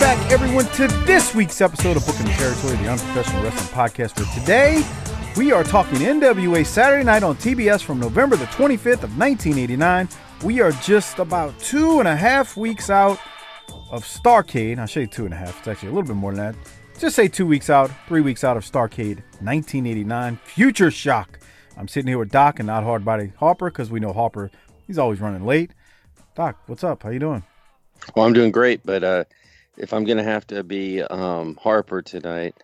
Back, everyone, to this week's episode of Booking the Territory, the Unprofessional Wrestling Podcast. For today, we are talking NWA Saturday Night on TBS from November the 25th of 1989. We are just about two and a half weeks out of Starcade. I'll show you two and a half. It's actually a little bit more than that. Just say two weeks out, three weeks out of Starcade 1989. Future Shock. I'm sitting here with Doc and not Hard Body Harper because we know Harper, he's always running late. Doc, what's up? How you doing? Well, I'm doing great, but uh, if I'm going to have to be um, Harper tonight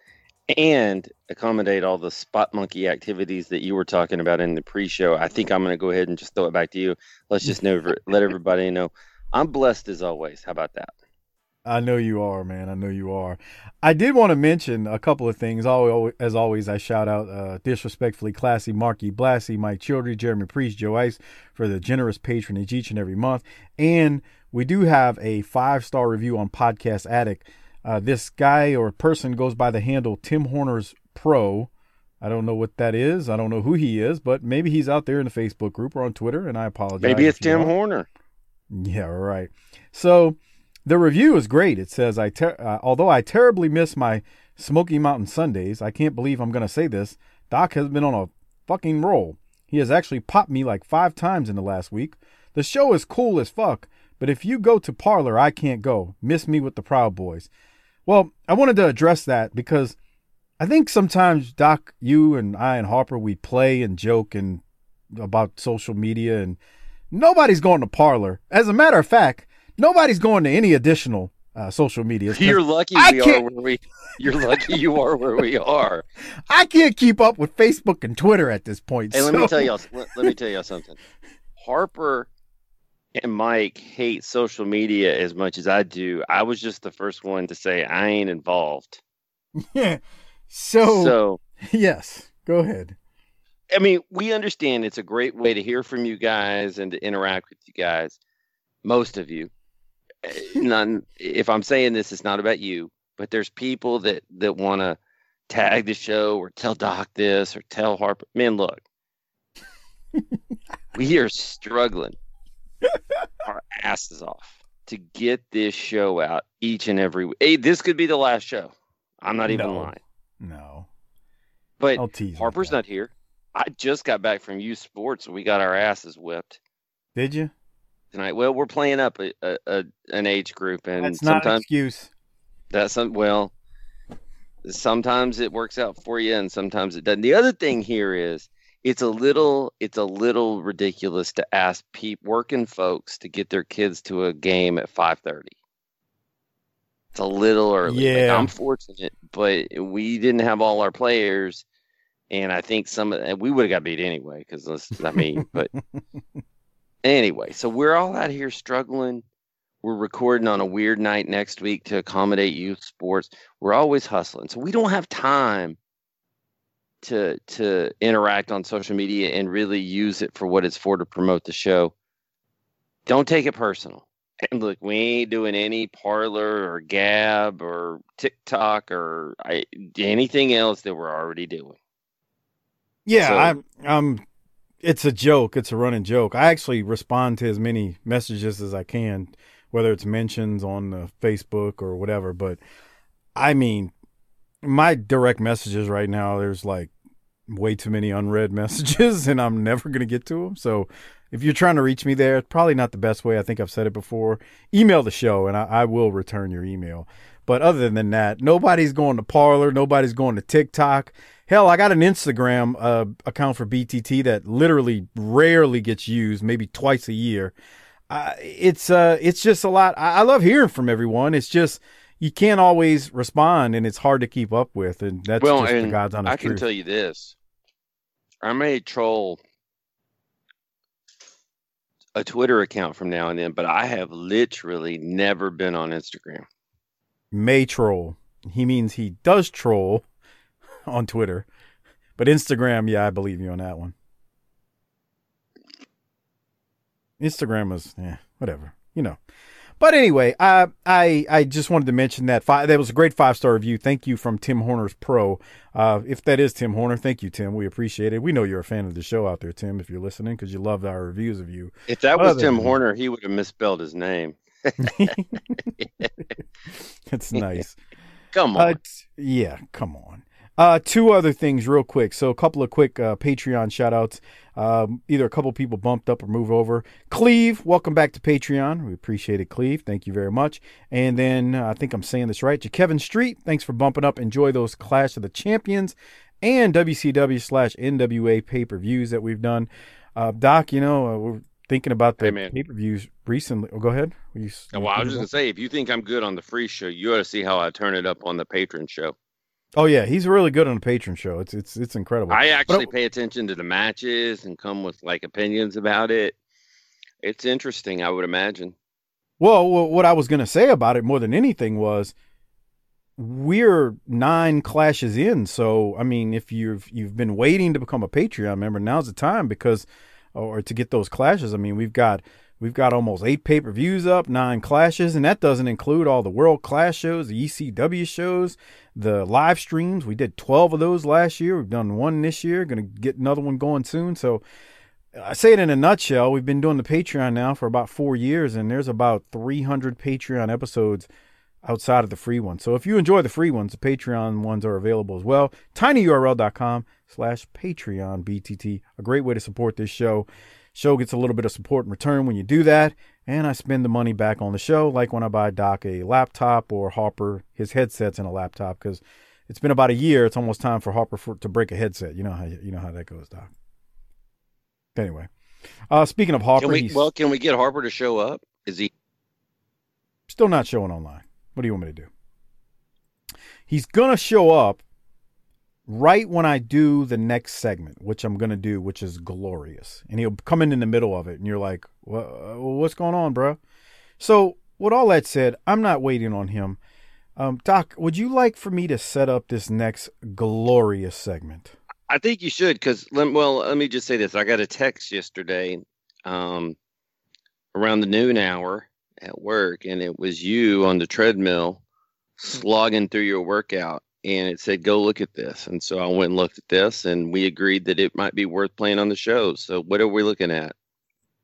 and accommodate all the spot monkey activities that you were talking about in the pre-show, I think I'm going to go ahead and just throw it back to you. Let's just never let everybody know I'm blessed as always. How about that? I know you are, man. I know you are. I did want to mention a couple of things. As always, I shout out uh, disrespectfully classy Marky Blassie, Mike Childry, Jeremy Priest, Joe Ice for the generous patronage each and every month. And we do have a five star review on Podcast Addict. Uh, this guy or person goes by the handle Tim Horner's Pro. I don't know what that is. I don't know who he is, but maybe he's out there in the Facebook group or on Twitter, and I apologize. Maybe it's Tim. Horner. Yeah, right. So the review is great. It says, "I ter- uh, although I terribly miss my Smoky Mountain Sundays, I can't believe I'm going to say this. Doc has been on a fucking roll. He has actually popped me like five times in the last week. The show is cool as fuck, but if you go to Parler, I can't go. Miss me with the Proud Boys." Well, I wanted to address that because I think sometimes Doc, you and I and Harper, we play and joke and about social media, and nobody's going to Parler. As a matter of fact nobody's going to any additional uh, social media. You're lucky I we are where we. You're lucky you are where we are. I can't keep up with Facebook and Twitter at this point. Hey, so. let me tell you. Let, let me tell you something. Harper and Mike hate social media as much as I do. I was just the first one to say I ain't involved. Yeah. So. So. Yes. Go ahead. I mean, we understand it's a great way to hear from you guys and to interact with you guys, most of you eh, none if i'm saying this it's not about you but there's people that that want to tag the show or tell doc this or tell harper man look we are struggling our asses off to get this show out each and every week hey, this could be the last show i'm not even no. lying no but harper's not here i just got back from u sports we got our asses whipped did you tonight. Well, we're playing up a, a, a an age group, and that's not an excuse. That's some well. Sometimes it works out for you, and sometimes it doesn't. The other thing here is it's a little it's a little ridiculous to ask peep working folks to get their kids to a game at five thirty. It's a little early. Yeah, like, I'm fortunate, but we didn't have all our players, and I think some of we would have got beat anyway because that's not me. But Anyway, so we're all out here struggling. We're recording on a weird night next week to accommodate youth sports. We're always hustling. So we don't have time to to interact on social media and really use it for what it's for to promote the show. Don't take it personal. And look, we ain't doing any Parler or Gab or TikTok or I, anything else that we're already doing. Yeah, so, I'm I'm it's a joke. It's a running joke. I actually respond to as many messages as I can, whether it's mentions on uh, Facebook or whatever. But I mean, my direct messages right now, there's like way too many unread messages, and I'm never going to get to them. So if you're trying to reach me there, it's probably not the best way. I think I've said it before. Email the show, and I, I will return your email. But other than that, nobody's going to Parler. Nobody's going to TikTok. Hell, I got an Instagram uh, account for BTT that literally rarely gets used, maybe twice a year. Uh, it's uh, it's just a lot. I, I love hearing from everyone. It's just you can't always respond, and it's hard to keep up with, and that's well, just the and God's honest I can truth. tell you this: I may troll a Twitter account from now and then, but I have literally never been on Instagram. May troll. He means he does troll on Twitter, but Instagram, yeah, I believe you on that one. Instagram was, yeah, whatever, you know. But anyway, I I I just wanted to mention that five, that was a great five star review. Thank you from Tim Horner's Pro. Uh, if that is Tim Horner, thank you, Tim. We appreciate it. We know you're a fan of the show out there, Tim. If you're listening, because you loved our reviews of you. If that was Other Tim Horner, he would have misspelled his name. It's nice. Come on. Uh, yeah, come on. Uh, two other things, real quick. So, a couple of quick uh, Patreon shout outs. Um, either a couple people bumped up or moved over. Cleve, welcome back to Patreon. We appreciate it, Cleve. Thank you very much. And then uh, I think I'm saying this right. To Kevin Street, thanks for bumping up. Enjoy those Clash of the Champions and WCW slash NWA pay per views that we've done. Uh, Doc, you know, uh, we're thinking about the Hey, pay per views recently. Oh, go ahead. You, well, I was just gonna say, if you think I'm good on the free show, you ought to see how I turn it up on the patron show. Oh yeah, he's really good on the patron show. It's it's it's incredible. I actually But- pay attention to the matches and come with like opinions about it. It's interesting, I would imagine. Well, what I was going to say about it more than anything was we're nine clashes in. So, I mean, if you've you've been waiting to become a Patreon member, now's the time because or to get those clashes. I mean, we've got we've got almost eight pay-per-views up, nine clashes, and that doesn't include all the world class shows, the ECW shows, the live streams. We did 12 of those last year. We've done one this year, going to get another one going soon. So, I say it in a nutshell. We've been doing the Patreon now for about four years, and there's about 300 Patreon episodes outside of the free ones. So if you enjoy the free ones, the Patreon ones are available as well. tinyurl.com slash Patreon BTT. A great way to support this show. Show gets a little bit of support in return when you do that, and I spend the money back on the show, like when I buy Doc a laptop or Harper his headsets and a laptop, because it's been about a year. It's almost time for Harper for, to break a headset. You know how you know how that goes, Doc. Anyway, uh, speaking of Harper, Can we well can we get Harper to show up? Is he still not showing online. What do you want me to do? He's gonna show up right when I do the next segment, which I'm gonna do, which is glorious, and he'll come in in the middle of it, and you're like, "Wha- "What's going on, bro?" So, with all that said, I'm not waiting on him. Um, Doc, would you like for me to set up this next glorious segment? I think you should because well, let me just say this. I got a text yesterday, um, around the noon hour at work, and it was you on the treadmill slogging through your workout, and it said, "Go look at this." And so I went and looked at this, and we agreed that it might be worth playing on the show. So what are we looking at?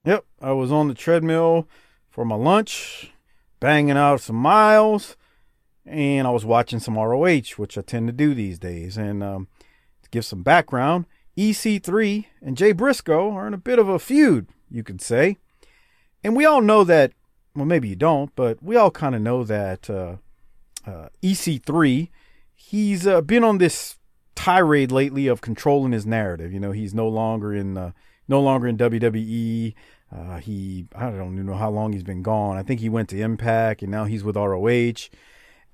Yep, I was on the treadmill for my lunch, banging out some miles, and I was watching some ROH, which I tend to do these days. And um, to give some background, EC3 and Jay Briscoe are in a bit of a feud, you could say. And we all know that, well, maybe you don't, but we all kind of know that uh, uh, EC3, he's uh, been on this tirade lately of controlling his narrative. You know, he's no longer in uh, no longer in WWE. Uh, he I don't even know how long he's been gone. I think he went to Impact and now he's with ROH.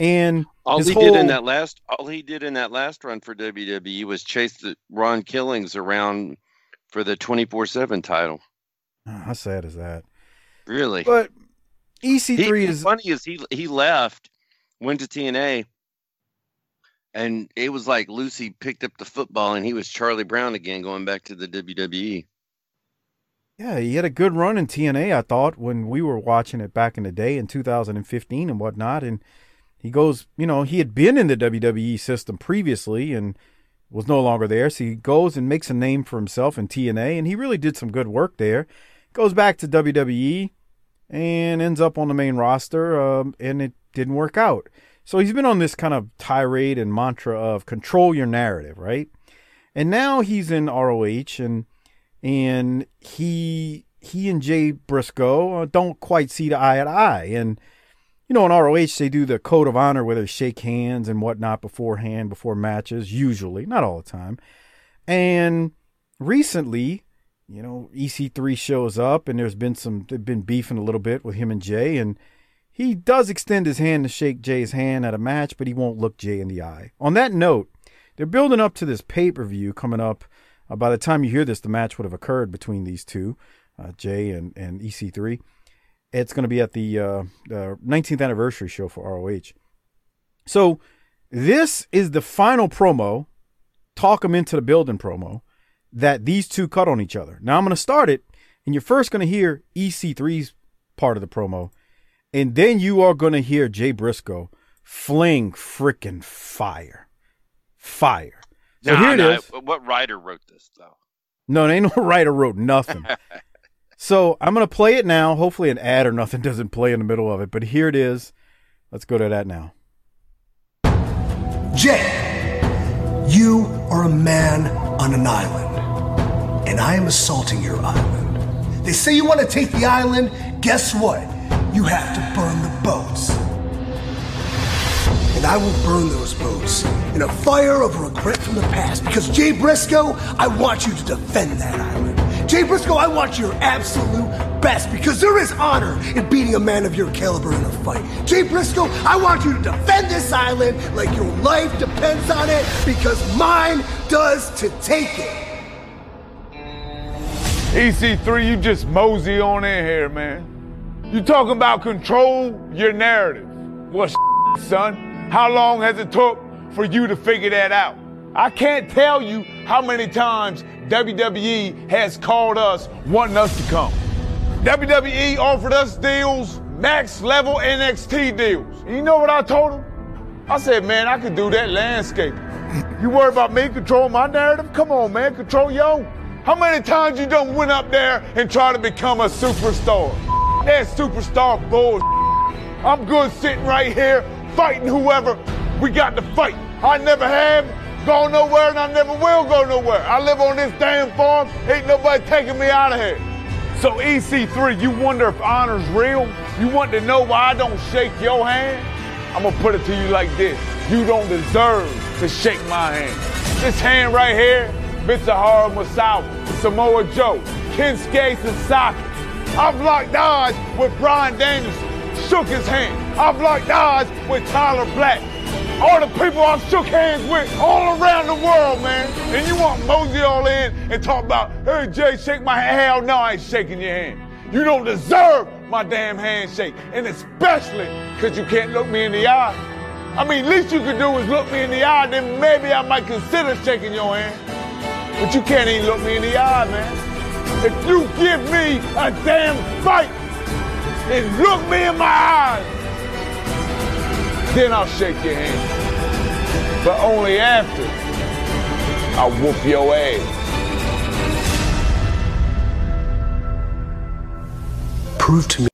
And All he did in that last, all he did in that last run for WWE was chase the Ron Killings around for the twenty four seven title. Ah, how sad is that? Really? But EC3 is funny is he he left, went to TNA, and it was like Lucy picked up the football and he was Charlie Brown again, going back to the. WWE. Yeah, he had a good run in TNA, I thought, when we were watching it back in the day in 2015 and whatnot. And he goes, you know, he had been in the WWE system previously and was no longer there. So he goes and makes a name for himself in TNA, and he really did some good work there. Goes back to WWE and ends up on the main roster, um, and it didn't work out. So he's been on this kind of tirade and mantra of control your narrative, right? and now he's in ROH, and and he he and Jay Briscoe uh, don't quite see the eye to eye, and you know in ROH they do the code of honor where they shake hands and whatnot beforehand before matches, usually not all the time, and recently. You know, EC3 shows up, and there's been some, they've been beefing a little bit with him and Jay, and he does extend his hand to shake Jay's hand at a match, but he won't look Jay in the eye. On that note, they're building up to this pay per view coming up. Uh, by the time you hear this, the match would have occurred between these two, uh, Jay and, and EC3. It's going to be at the uh, 19th anniversary show for ROH. So, this is the final promo, talk them into the building promo, that these two cut on each other. Now, I'm going to start it, and you're first going to hear EC3's part of the promo, and then you are going to hear Jay Briscoe fling freaking fire fire. So Nah, here it nah, is. What writer wrote this though? No, there ain't no writer wrote nothing. so I'm gonna play it now. Hopefully an ad or nothing doesn't play in the middle of it. But here it is. Let's go to that now. Jay, you are a man on an island, and I am assaulting your island. They say you want to take the island. Guess what? You have to burn the boats. And I will burn those boats in a fire of regret from the past because Jay Briscoe, I want you to defend that island. Jay Briscoe, I want your absolute best because there is honor in beating a man of your caliber in a fight. Jay Briscoe, I want you to defend this island like your life depends on it because mine does to take it. EC3, E you just mosey on in here, man. You talking about control your narrative. Well, son, how long has it took for you to figure that out? I can't tell you how many times WWE has called us wanting us to come. WWE offered us deals, max level NXT deals. You know what I told them? I said, man, I could do that landscape. You worry about me controlling my narrative? Come on, man, control your. How many times you done went up there and tried to become a superstar? That superstar bull. I'm good sitting right here fighting whoever we got to fight. I never have gone nowhere and I never will go nowhere. I live on this damn farm. Ain't nobody taking me out of here. So EC3, you wonder if honor's real? You want to know why I don't shake your hand? I'm gonna put it to you like this. You don't deserve to shake my hand. This hand right here, Mitsuharu Misawa, Samoa Joe, Kensuke Sasaki. I've locked eyes with Bryan Danielson, shook his hand. I've locked eyes with Tyler Black. All the people I've shook hands with all around the world, man. And you want mosey all in and talk about, hey Jay, shake my hand. No, I ain't shaking your hand. You don't deserve my damn handshake. And especially because you can't look me in the eye. I mean, least you could do is look me in the eye, then maybe I might consider shaking your hand. But you can't even look me in the eye, man. If you give me a damn fight and look me in my eyes, then I'll shake your hand. But only after I whoop your ass. Prove to me,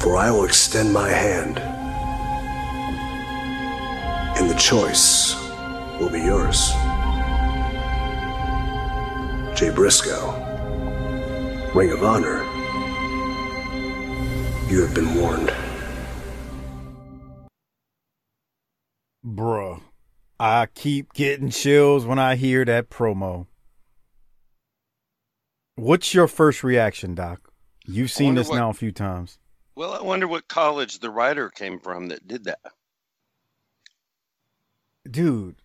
for I will extend my hand, and the choice will be yours. Jay Briscoe, Ring of Honor, you have been warned. Bruh. I keep getting chills when I hear that promo. What's your first reaction, Doc? You've seen this what- now a few times. Well, I wonder what college the writer came from that did that. Dude.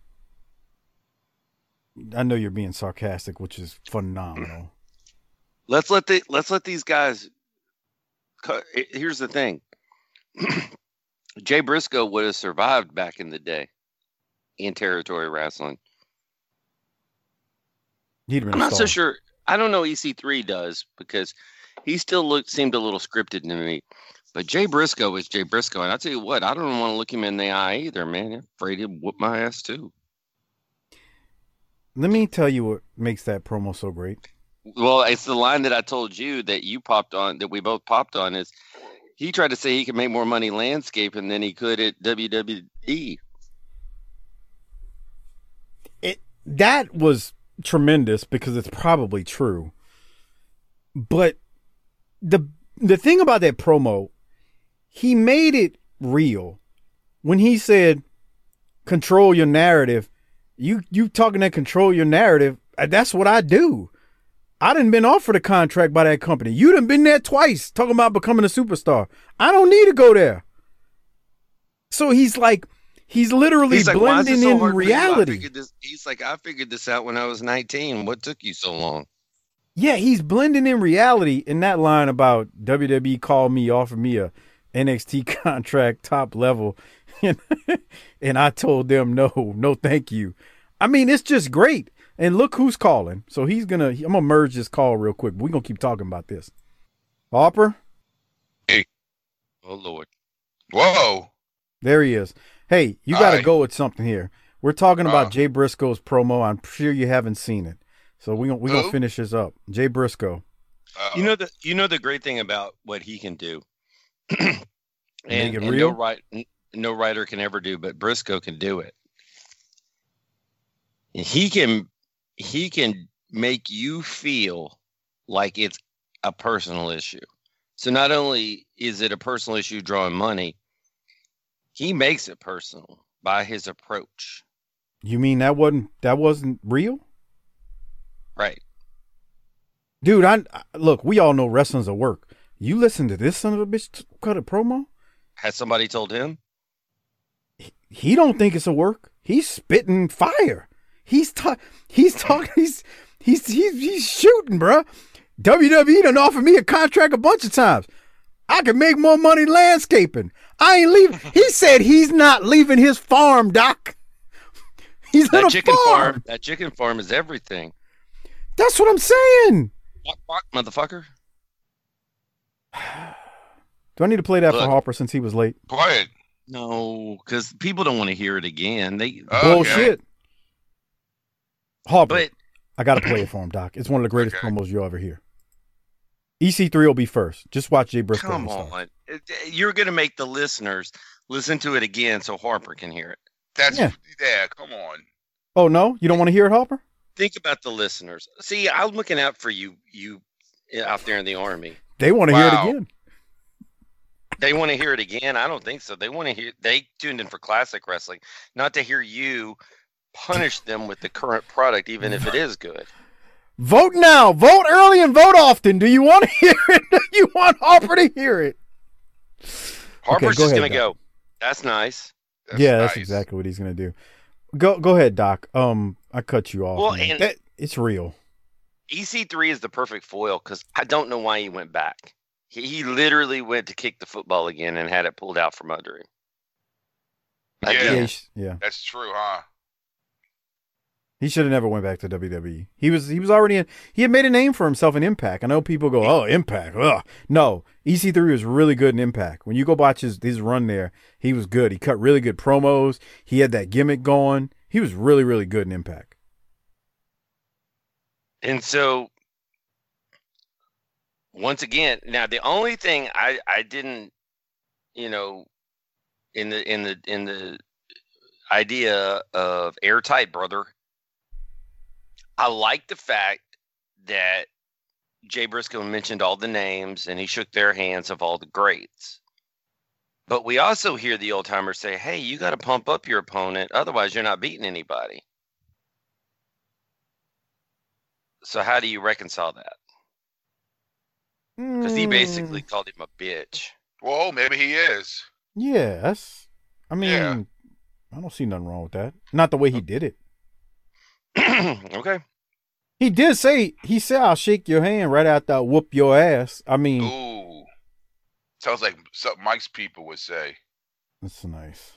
I know you're being sarcastic, which is phenomenal. Let's let the let's let these guys. co- Here's the thing. Jay Briscoe would have survived back in the day in territory wrestling. He'd have been I'm not so sure. I don't know. EC3 does because he still looked seemed a little scripted to me. But Jay Briscoe is Jay Briscoe, and I tell you what, I don't want to look him in the eye either, man. I'm afraid he'd whoop my ass too. Let me tell you what makes that promo so great. Well, it's the line that I told you that you popped on, that we both popped on. Is he tried to say he could make more money landscaping than he could at WWE? It that was tremendous because it's probably true. But the the thing about that promo, he made it real when he said control your narrative. You you talking that control your narrative. uh, That's what I do. I done been offered a contract by that company. You done been there twice talking about becoming a superstar. I don't need to go there. So he's like, he's literally He's like, "Why is it blending so in hard for you? I reality. this- he's like, I figured this out when I was 19. What took you so long? Yeah, he's blending in reality in that line about WWE called me, offered me a NXT contract top level, and, and I told them no, no, thank you. I mean, it's just great. And look who's calling. So he's gonna. I'm gonna merge this call real quick. We're gonna keep talking about this. Harper, Hey. Oh Lord. Whoa. there he is. Hey, you got to Hi. go with something here. We're talking about Uh. Jay Briscoe's promo. I'm sure you haven't seen it. So we gonna we gonna finish this up. Jay Briscoe. Uh, You know the you know the great thing about what he can do, and, Make it and real? no right no writer can ever do, but Briscoe can do it. He can he can make you feel like it's a personal issue. So not only is it a personal issue drawing money, he makes it personal by his approach. You mean that wasn't that wasn't real? Right. Dude, I I- look. We all know wrestling's a work. You listen to this son of a bitch cut a promo. Has somebody told him? He don't think it's a work. He's spitting fire. He's ta- he's talking. He's he's he's he's shooting, bruh. WWE done offered me a contract a bunch of times. I can make more money landscaping. I ain't leaving. He said he's not leaving his farm, Doc. He's That a chicken farm. farm. That chicken farm is everything. That's what I'm saying. Walk, walk, motherfucker. Do I need to play that for Harper since he was late? play it. No, because people don't want to hear it again. They, Okay. Bullshit. Harper, but I got to play it for him, Doc. It's one of the greatest Okay. promos you'll ever hear. EC3 will be first. Just watch Jay Briscoe. come on, uh, you're going to make the listeners listen to it again so Harper can hear it. That's Yeah. yeah. Come on. Oh, no? You don't want to hear it, Harper? Think about the listeners. See, I'm looking out for you, you eh, out there in the army. They want to hear it again. They want to hear it again. I don't think so. They want to hear. They tuned in for classic wrestling, not to hear you punish them with the current product, even if it is good. Vote now. Vote early and vote often. Do you want to hear it? Do you want Harper to hear it? Harper's go just going to go. That's nice. That's yeah, that's exactly what he's going to do. Go go ahead, Doc. Um, I cut you off. Well, man. and- That- it's real. EC3 is the perfect foil because I don't know why he went back. He, he literally went to kick the football again and had it pulled out from under him. Yeah. Yeah, Again. he sh- yeah. That's true, huh? He should have never went back to WWE. He was he was already in, he had made a name for himself in Impact. I know people go, "Oh, Impact." Ugh. No, EC3 was really good in Impact. When you go watch his his run there, he was good. He cut really good promos. He had that gimmick going. He was really really good in Impact. And so, once again, now the only thing I I didn't, you know, in the in the in the idea of airtight brother, I like the fact that Jay Briscoe mentioned all the names and he shook their hands of all the greats. But we also hear the old timers say, "Hey, you got to pump up your opponent, otherwise you're not beating anybody." So how do you reconcile that? Because he basically hmm. called him a bitch. Well, maybe he is. Yeah, that's. I mean, Yeah. I don't see nothing wrong with that. Not the way he oh. did it. okay. He did say he said, "I'll shake your hand right after I whoop your ass." I mean, Ooh. Sounds like something Mike's people would say. That's nice.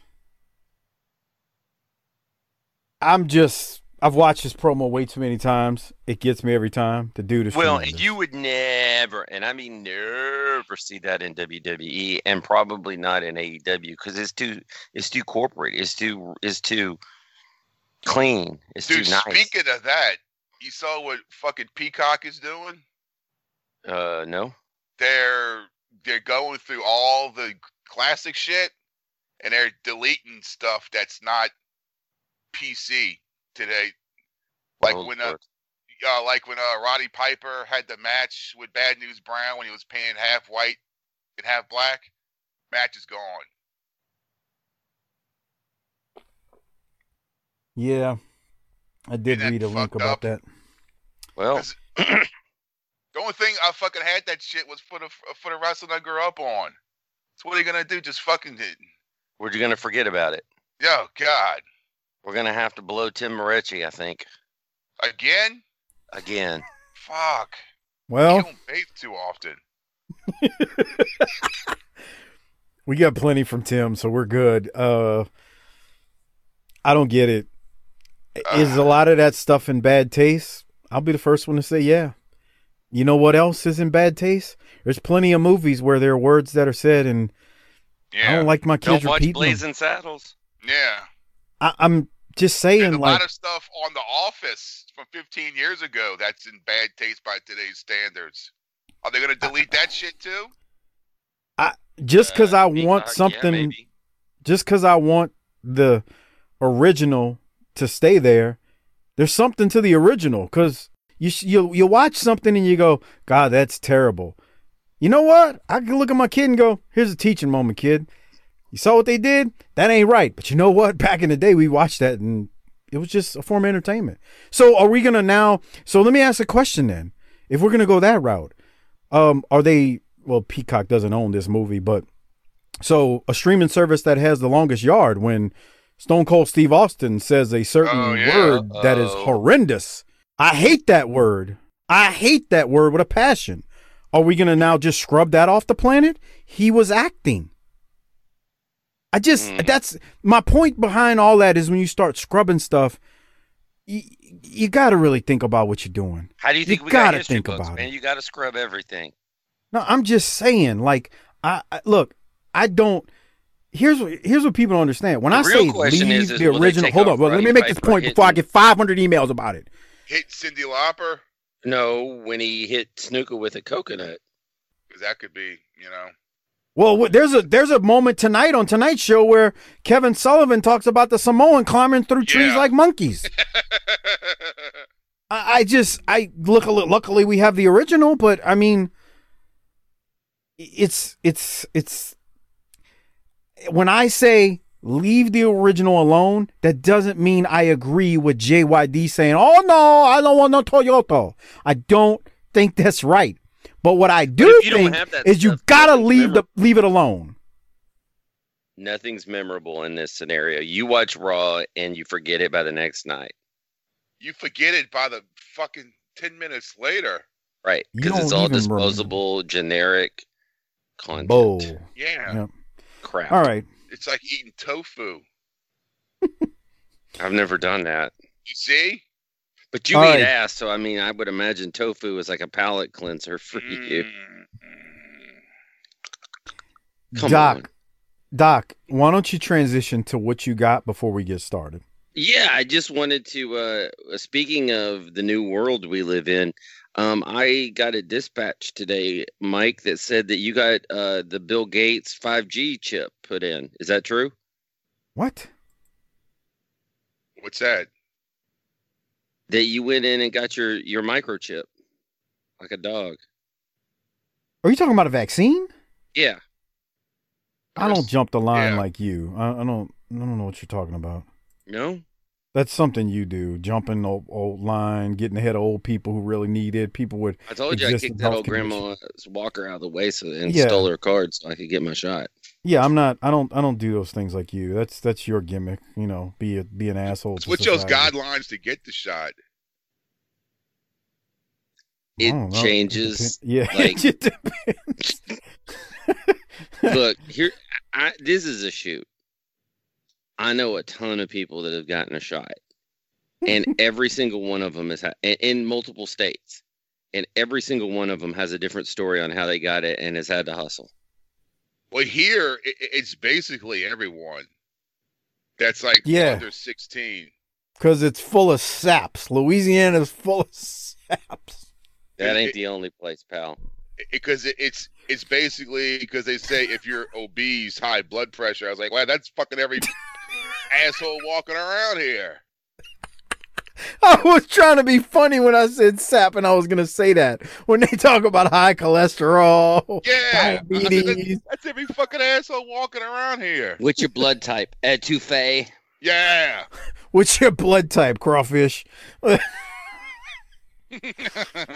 I'm just I've watched this promo way too many times. It gets me every time. To do the dude is Well, tremendous. and you would never, and I mean never, see that in WWE, and probably not in AEW because it's too, it's too corporate. It's too, it's too clean. It's Dude, too nice. speaking of that, you saw what fucking Peacock is doing? uh, no. They're they're going through all the classic shit and they're deleting stuff that's not PC today. Like World when uh, uh, like when uh, Roddy Piper had the match with Bad News Brown when he was painted half white and half black. Match is gone. Yeah, I did Isn't read a link about up? that. Well, the only thing I fucking had that shit was for the for the wrestling I grew up on. So what are you gonna do? Just fucking it? we're gonna forget about it. Yo, God, We're gonna have to blow Tim Moretti, I think, again? again. Fuck. Well, You don't bathe too often. we got plenty from Tim, so we're good. Uh, I don't get it. Is a lot of that stuff in bad taste? I'll be the first one to say yeah. You know what else is in bad taste? There's plenty of movies where there are words that are said, and yeah. I Yeah, don't like my kids Don't kids watch repeating them. Blazing Saddles. yeah. I, I'm just There's saying, a like, lot of stuff on The Office from 15 years ago that's in bad taste by today's standards. Are they gonna delete that shit too? I just because I Uh, want Peacock, yeah, something, maybe. just because I want the original to stay there, there's something to the original. Because you you you watch something and you go, God, that's terrible. You know what? I can look at my kid and go, Here's a teaching moment, kid. You saw what they did? That ain't right. But you know what? Back in the day, we watched that and it was just a form of entertainment. So are we gonna now? So let me ask a question then. If we're gonna go that route, um, are they? Well, Peacock doesn't own this movie, but so a streaming service that has the longest yard when Stone Cold Steve Austin says a certain Oh, yeah. word that is Uh-oh. horrendous. I hate that word. I hate that word with a passion. Are we going to now just scrub that off the planet? He was acting. I just, Mm. that's my point behind all that is when you start scrubbing stuff, you, you got to really think about what you're doing. How do you You think we got gotta history think books, about man? it. You got to scrub everything. No, I'm just saying, like, I, I look, I don't. Here's what here's what people don't understand. When The I say question leave is- is the will original, hold on, well, let me Roddy make this point before I get 500 emails about it. Hit Cyndi Lauper No, when he hit Snuka with a coconut. because that could be, you know. Well, there's a there's a moment tonight on tonight's show where Kevin Sullivan talks about the Samoan climbing through trees Yeah. like monkeys. I, I just I look luckily we have the original, but I mean, it's it's it's when I say leave the original alone, that doesn't mean I agree with JYD saying, "Oh no, I don't want no Toyota." I don't think that's right. But what I do if you don't think have that is you gotta nothing's leave the leave it alone. Nothing's memorable in this scenario. You watch Raw and you forget it by the next night, you forget it by the fucking 10 minutes later. right? Because it's all even remember. disposable, generic content. Bull. Yeah. Yep. Crap. All right. It's like eating tofu. I've never done that. You see? But you All eat right. ass, so I mean, I would imagine tofu is like a palate cleanser for you. Mm, Come Doc, on. Doc, why don't you transition to what you got before we get started? Yeah, I just wanted to. Uh, speaking of the new world we live in, um, I got a dispatch today, Mike, that said that you got uh, the Bill Gates 5G chip put in. Is that true? What? What's that? That you went in and got your your microchip, like a dog. Are you talking about a vaccine? Yeah. I don't jump the line Yeah. like you. I, I don't. I don't know what you're talking about. No. That's something you do, jumping old, old line, getting ahead of old people who really need it. People with I told you I kicked that old condition. grandma's walker out of the way so, and Yeah. stole her card so I could get my shot. Yeah. I'm not. I don't. I don't do those things like you. That's that's your gimmick. You know, be a be an asshole. to What's those guidelines to get the shot? It oh, changes. It yeah. like- it depends. Look, here, I, this is a shoot. I know a ton of people that have gotten a shot, and every single one of them is ha- in, in multiple states, and every single one of them has a different story on how they got it and has had to hustle. Well, here i- i- it's basically everyone that's like Yeah. under 16. Because it's full of saps. Louisiana's full of saps. That ain't it- the only place, pal. because it, it's it's basically because they say if you're obese, high blood pressure. I was like, wow, that's fucking every asshole walking around here. I was trying to be funny when I said sap, and I was gonna say that when they talk about high cholesterol, Yeah, diabetes. that's every fucking asshole walking around here. What's your blood type? Etouffee. Yeah. What's your blood type, crawfish?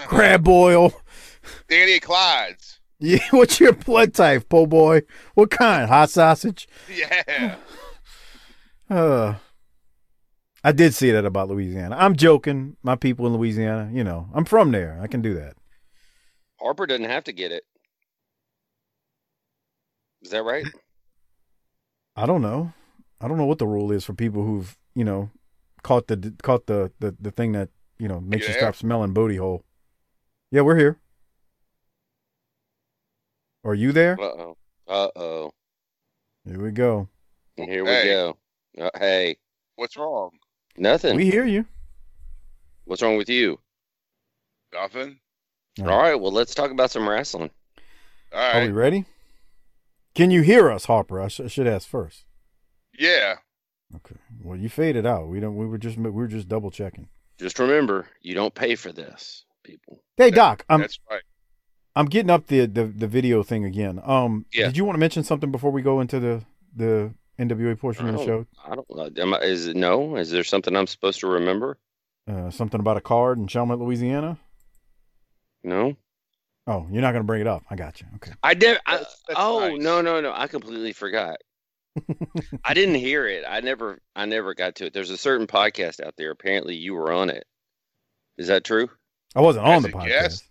Crab boil. Danny Clyde's. Yeah, what's your blood type, po' boy? What kind? Hot sausage? Yeah. Uh, I did see that about Louisiana. I'm joking. My people in Louisiana, you know, I'm from there. I can do that. Harper doesn't have to get it. Is that right? I don't know. I don't know what the rule is for people who've, you know, caught the caught the the, the thing that you know makes you stop smelling booty hole. Yeah, we're here. Are you there? Uh oh. Uh oh. Here we go. Here we Hey. go. Uh, hey, What's wrong? Nothing. We hear you. What's wrong with you? Nothing. All All right. Well, let's talk about some wrestling. All right. Are we ready? Can you hear us, Harper? I, sh- I should ask first. Yeah. Okay. Well, you faded out. We don't. We were just we were just double checking. Just remember, you don't pay for this, people. Hey, Doc. I'm That's right. I'm getting up the, the the video thing again. Um, Yeah. did you want to mention something before we go into the the NWA portion of the show? I don't. Am I, is it no? Is there something I'm supposed to remember? Uh, something about a card in Chalmette, Louisiana. No. Oh, you're not gonna bring it up. I got you. Okay. I did. I, That's- that's oh nice. no no no! I completely forgot. I didn't hear it. I never I never got to it. There's a certain podcast out there. Apparently, you were on it. Is that true? I wasn't on As the podcast. guest?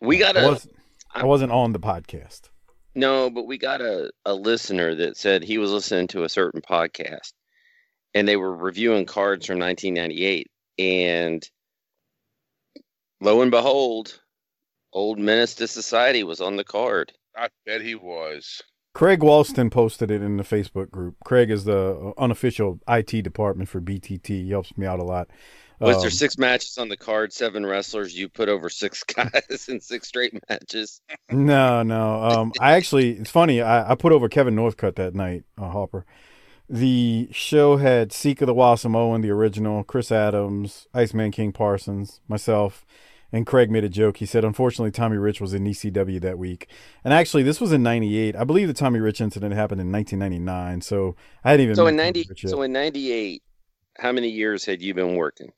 We got I a was I wasn't on the podcast. No, but we got a a listener that said he was listening to a certain podcast, and they were reviewing cards from 1998, and lo and behold, old Menace to Society was on the card. I bet he was. Craig Walston posted it in the Facebook group. Craig is the uh, unofficial IT department for BTT. He helps me out a lot. Was Um, there six matches on the card? Seven wrestlers. You put over six guys in six straight matches. No, no. Um, I actually, it's funny. I, I put over Kevin Northcutt that night, uh, Hopper. The show had Sika the Wild Samoan, the original, Chris Adams, Iceman King Parsons, myself, and Craig made a joke. He said, unfortunately, Tommy Rich was in ECW that week. And actually, this was in 98. I believe the Tommy Rich incident happened in 1999. So I hadn't even So in ninety, so in ninety eight, how many years had you been working?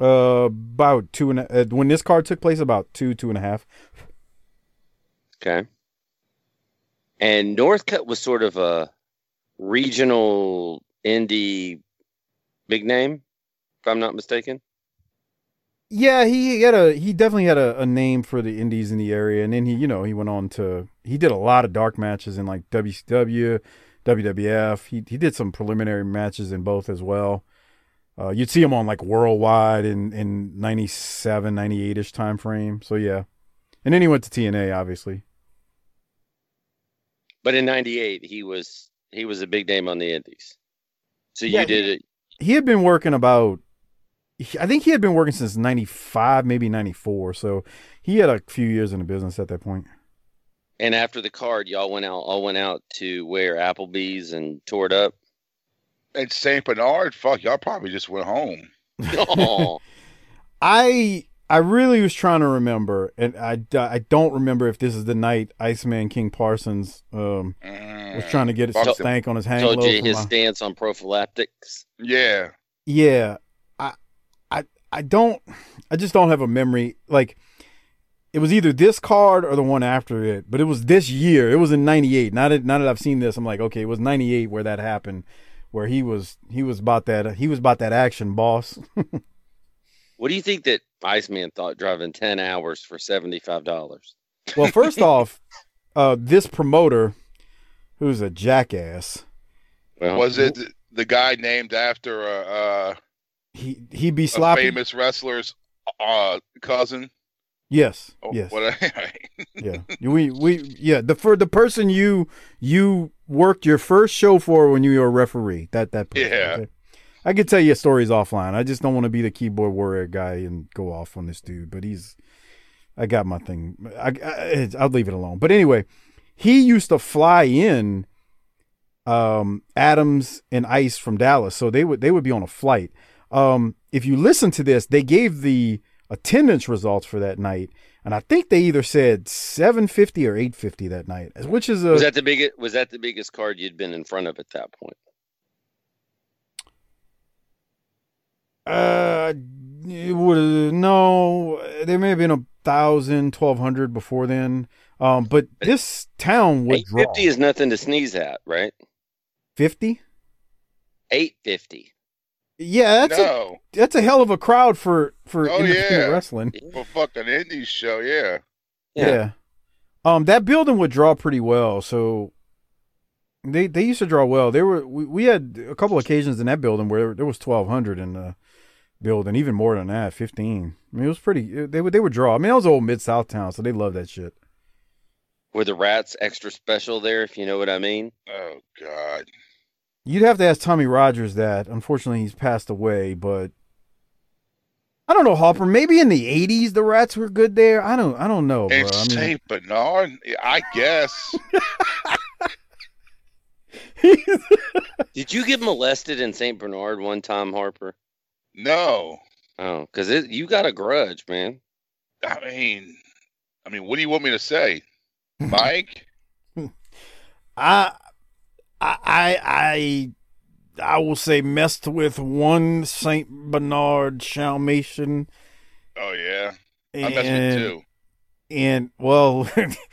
Uh, about two and a, uh, when this card took place, about two, two and a half. Okay. And Northcutt was sort of a regional indie big name, if I'm not mistaken. Yeah, he had a he definitely had a, a name for the indies in the area, and then he you know he went on to he did a lot of dark matches in like WCW, WWF. He he did some preliminary matches in both as well. Uh, you'd see him on like Worldwide in in 97, 98 ish time frame. So yeah, and then he went to TNA obviously. But in '98, he was he was a big name on the Indies. So you Yeah, did it. He had been working about. I think he had been working since '95, maybe '94. So he had a few years in the business at that point. And after the card, y'all went out. All went out to where Applebee's and tore it up. And St. Bernard, fuck, y'all probably just went home. Oh, I I really was trying to remember, and I, I don't remember if this is the night Iceman King Parsons um, was trying to get his some stank on his hang told you his my- stance on prophylactics. Yeah. Yeah, I I I don't. I just don't have a memory like. It was either this card or the one after it, but it was this year. It was in '98. Now that now that I've seen this, I'm like, okay, it was '98 where that happened, where he was he was about that he was about that action, boss. What do you think that Iceman thought driving ten hours for seventy five dollars? Well, first off, uh, this promoter, who's a jackass, Well, Was it the guy named after a, uh, he he be a sloppy. famous wrestler's uh, cousin? Yes, Oh, yes, yeah. We we yeah. The for the person you you worked your first show for when you were a referee. That that person, Yeah. okay? I could tell you stories offline. I just don't want to be the keyboard warrior guy and go off on this dude. But he's, I got my thing. I, I I'll leave it alone. But anyway, he used to fly in. um, Adams and Ice from Dallas, so they would they would be on a flight. Um, if you listen to this, they gave the attendance results for that night, and I think they either said 750 or 850 that night, which is a Was that the biggest? Was that the biggest card you'd been in front of at that point? uh, it would no, there may have been a thousand, twelve hundred before then. Um, but this town would Eight draw fifty is nothing to sneeze at, right? 50. Eight fifty. Yeah, that's a, that's a hell of a crowd for for Oh, independent yeah. wrestling. for fucking indies show, yeah. Yeah. Um, that building would draw pretty well. So they they used to draw well. There were we, we had a couple occasions in that building where there was twelve hundred in the building, even more than that, fifteen. I mean, it was pretty. They would they would draw. I mean, that was old mid south town, so they love that shit. Were the rats extra special there, if you know what I mean? Oh God. You'd have to ask Tommy Rogers that. Unfortunately, he's passed away, but. I don't know, Hopper. Maybe in the '80s the rats were good there. I don't. I don't know, bro. And I mean, Saint Bernard, I guess. Did you get molested in Saint Bernard one time, Harper? no. Oh, because you got a grudge, man. I mean, I mean, what do you want me to say, Mike? I, I, I, I will say messed with one Saint Bernard Dalmatian, Oh yeah, I messed and with two. and well,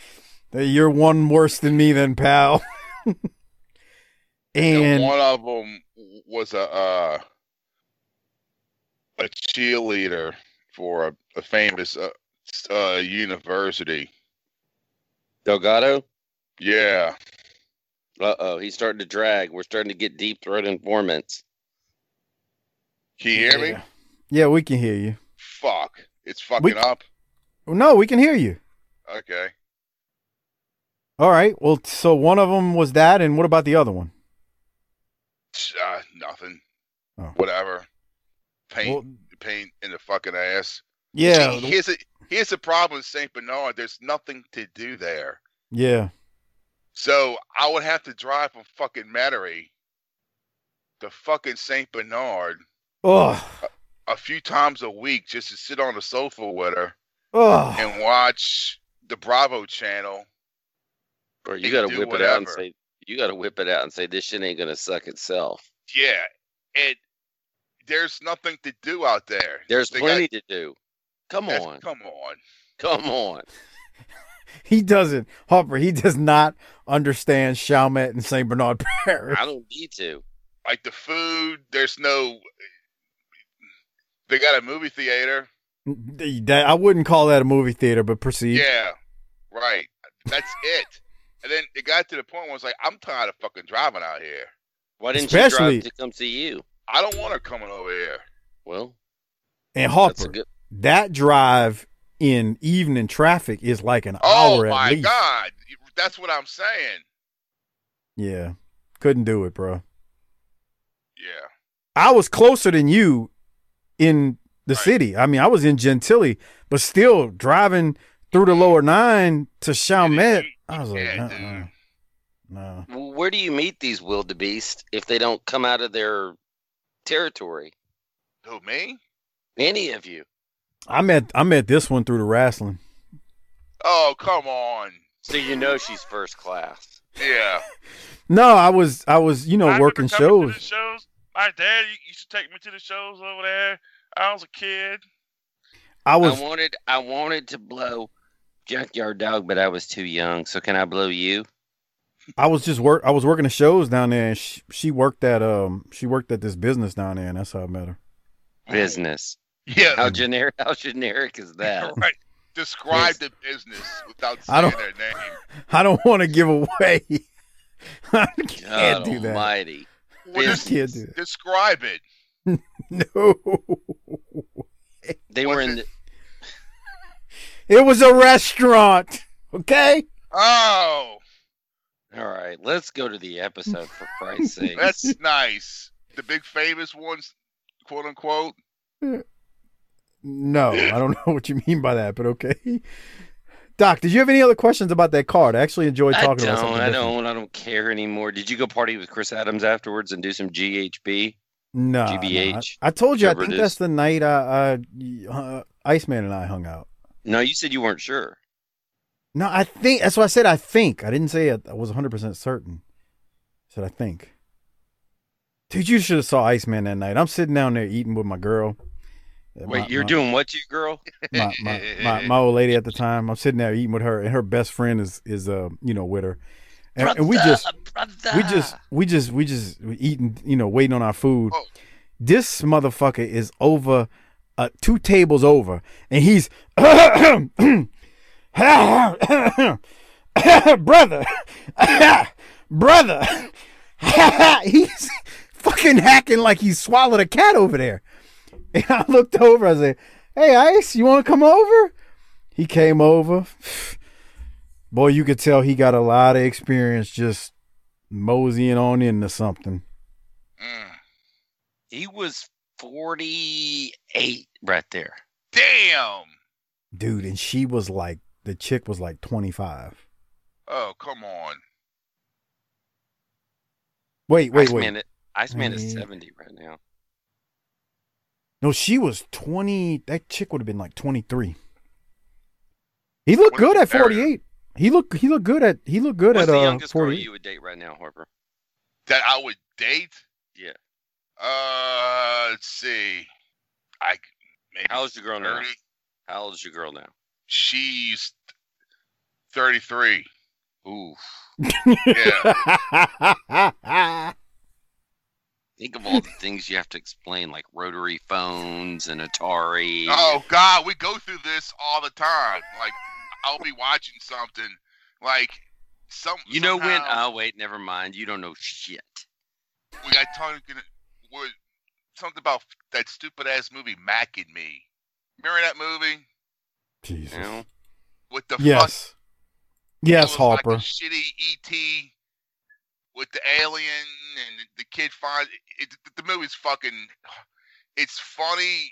you're one worse than me, then, pal. And and one of them was a uh, a cheerleader for a, a famous uh, uh, university. Delgado? Yeah, Uh oh, he's starting to drag. We're starting to get deep throat informants. can you hear me? yeah. yeah, we can hear you. Fuck, it's fucking We- up. No, we can hear you. Okay, All right. Well, so one of them was that, and what about the other one? uh, nothing. Oh. Whatever. Paint, Well, paint in the fucking ass. yeah, See, here's a here's the problem with Saint Bernard. There's nothing to do there. yeah. So I would have to drive from fucking Metairie to fucking Saint Bernard Oh, a few times a week just to sit on the sofa with her oh. and watch the Bravo channel. Or you got to do whip it out and say, you got to whip it out and say, this shit ain't going to suck itself. Yeah, and there's nothing to do out there. There's They plenty got- to do. Come on. come on. Come on. He doesn't, Hopper. He does not understand Chalmette and Saint Bernard Parish. I don't need to. Like the food, there's no. They got a movie theater. That, I wouldn't call that a movie theater, but proceed. Yeah, right. That's it. And then it got to the point where I was like, I'm tired of fucking driving out here. Why didn't Especially- you drive to come see you? I don't want her coming over here. Well, And that's a good. that drive in evening traffic is like an Oh hour at my least. god, that's what I'm saying. Yeah, couldn't do it, bro. Yeah, I was closer than you in the Right. city. I mean, I was in Gentilly, but still driving through the mm-hmm. lower nine to Chalmette. I was like, Yeah, uh-uh. no. Well, Where do you meet these wildebeest if they don't come out of their territory? who me? Any of you? I met I met this one through the wrestling. Oh come on. So you know she's first class. Yeah, No, I was I was you know I working remember to shows. the shows. My dad used to take me to the shows over there. I was a kid. I was I wanted I wanted to blow Junkyard Dog, but I was too young. So can I blow you? I was just work I was working the shows down there. And she, she worked at um she worked at this business down there, and that's how I met her. Business. yeah. How generic? How generic is that? right. Describe the business without I saying don't- their name. I don't want to give away. I can't God do that. Almighty. Well, Business. just Can't do that. describe it. No, They were in. it- The, it was a restaurant. Okay. Oh, all right, let's go to the episode for Christ's sake. that's nice. The big famous ones, quote unquote. No, I don't know what you mean by that, but okay. Doc, did you have any other questions about that card? I actually enjoyed talking don't. about something I different. don't. I don't care anymore. Did you go party with Chris Adams afterwards and do some GHB? No, GBH, I, I told you. I think that's the night uh, uh, uh, Iceman and I hung out. No, you said you weren't sure. No, I think that's what I said. I think I didn't say it. I was 100 percent certain. I said I think. Dude, you should have saw Iceman that night. I'm sitting down there eating with my girl. Wait, my- you're my- doing what, you girl? my, my, my, my old lady at the time. I'm sitting there eating with her, and her best friend is is uh you know with her, and, and we just we just we just we just we eating you know waiting on our food. Oh. This motherfucker is over uh, two tables over, and he's brother, brother. he's fucking hacking like he swallowed a cat over there. And I looked over. I said, "Hey, Ice, you want to come over?" He came over. Boy, you could tell he got a lot of experience just moseying on into something. Mm. He was 48 right there. Damn. Dude, and she was like, the chick was like 25. Oh, come on. Wait, wait, Iceman, wait. Iceman is 70 right now. No, she was 20. That chick would have been like 23. He looked good at 48. He looked he looked good at he looked good What's at the uh youngest girl you would date right now, Harper? That I would date? Yeah. Uh, let's see. I maybe How old's your girl now? 30. How old is your girl now? She's 33. Ooh. Yeah. Think of all the things you have to explain, like rotary phones and Atari. Oh God, we go through this all the time. Like I'll be watching something, like some. you know when? Oh, wait, never mind. You don't know shit. we got talking with something about that stupid ass movie Mac and Me. Remember that movie Jesus. You know? with the fuck Yes. Yes, it like Harper. a shitty ET with the alien and the kid finds it, the movie's fucking. It's funny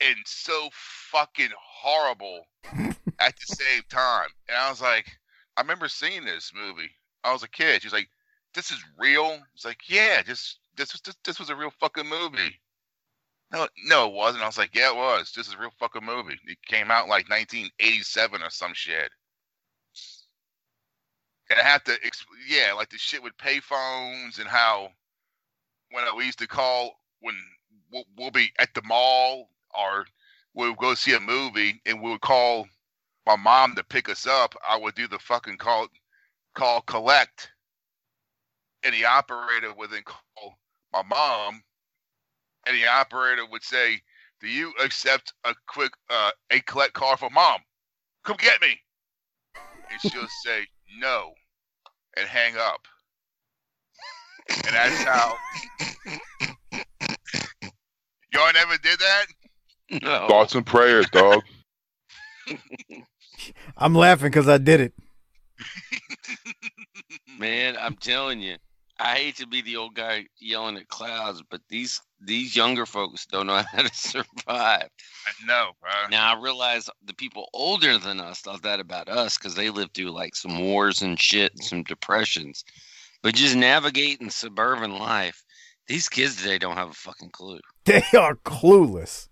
and so fucking horrible at the same time. And I was like, I remember seeing this movie. I was a kid. She's like, "This is real." It's like, "Yeah, just this was this, this was a real fucking movie." No, no, it wasn't. I was like, "Yeah, it was. This is a real fucking movie." It came out like 1987 or some shit. And I have to, exp- yeah, like the shit with payphones and how when I, we used to call when we'll, we'll be at the mall or we'll go see a movie and we would call my mom to pick us up. I would do the fucking call, call collect, and the operator would then call my mom, and the operator would say, "Do you accept a quick uh, a collect call for mom? Come get me." And she'll say no, and hang up. And that's how. Y'all never did that? No. Thoughts and prayers, dog. I'm laughing because I did it. Man, I'm telling you, I hate to be the old guy yelling at clouds, but these these younger folks don't know how to survive. I know, bro. Now I realize the people older than us thought that about us because they lived through like some wars and shit and some depressions. But just navigating suburban life, these kids today don't have a fucking clue. They are clueless.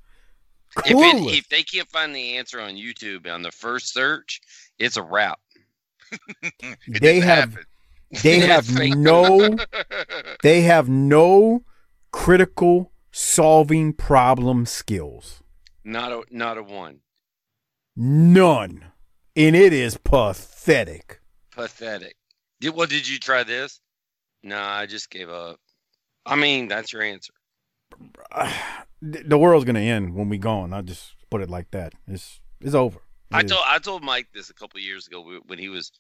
If, it, Clueless. if they can't find the answer on YouTube on the first search, it's a wrap. It they didn't have happen. They have no they have no critical solving problem skills. Not a not a one. None. And it is pathetic. Pathetic. Did well? Did you try this? No, I just gave up. I mean, that's your answer. The world's gonna end when we gone. I just put it like that. It's it's over. It I is. told I told Mike this a couple years ago when he was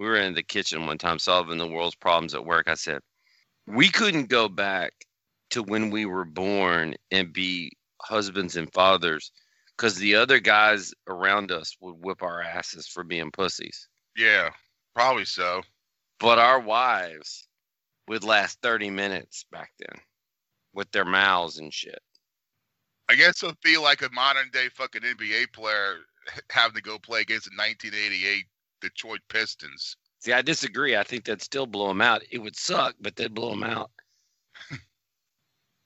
we were in the kitchen one time solving the world's problems at work. I said we couldn't go back to when we were born and be husbands and fathers because the other guys around us would whip our asses for being pussies, yeah, probably so. but our wives would last thirty minutes back then with their mouths and shit. I guess it'll be like a modern day fucking NBA player having to go play against a 1988 Detroit Pistons. See, I disagree. I think that'd still blow them out. It would suck, but they'd blow them out.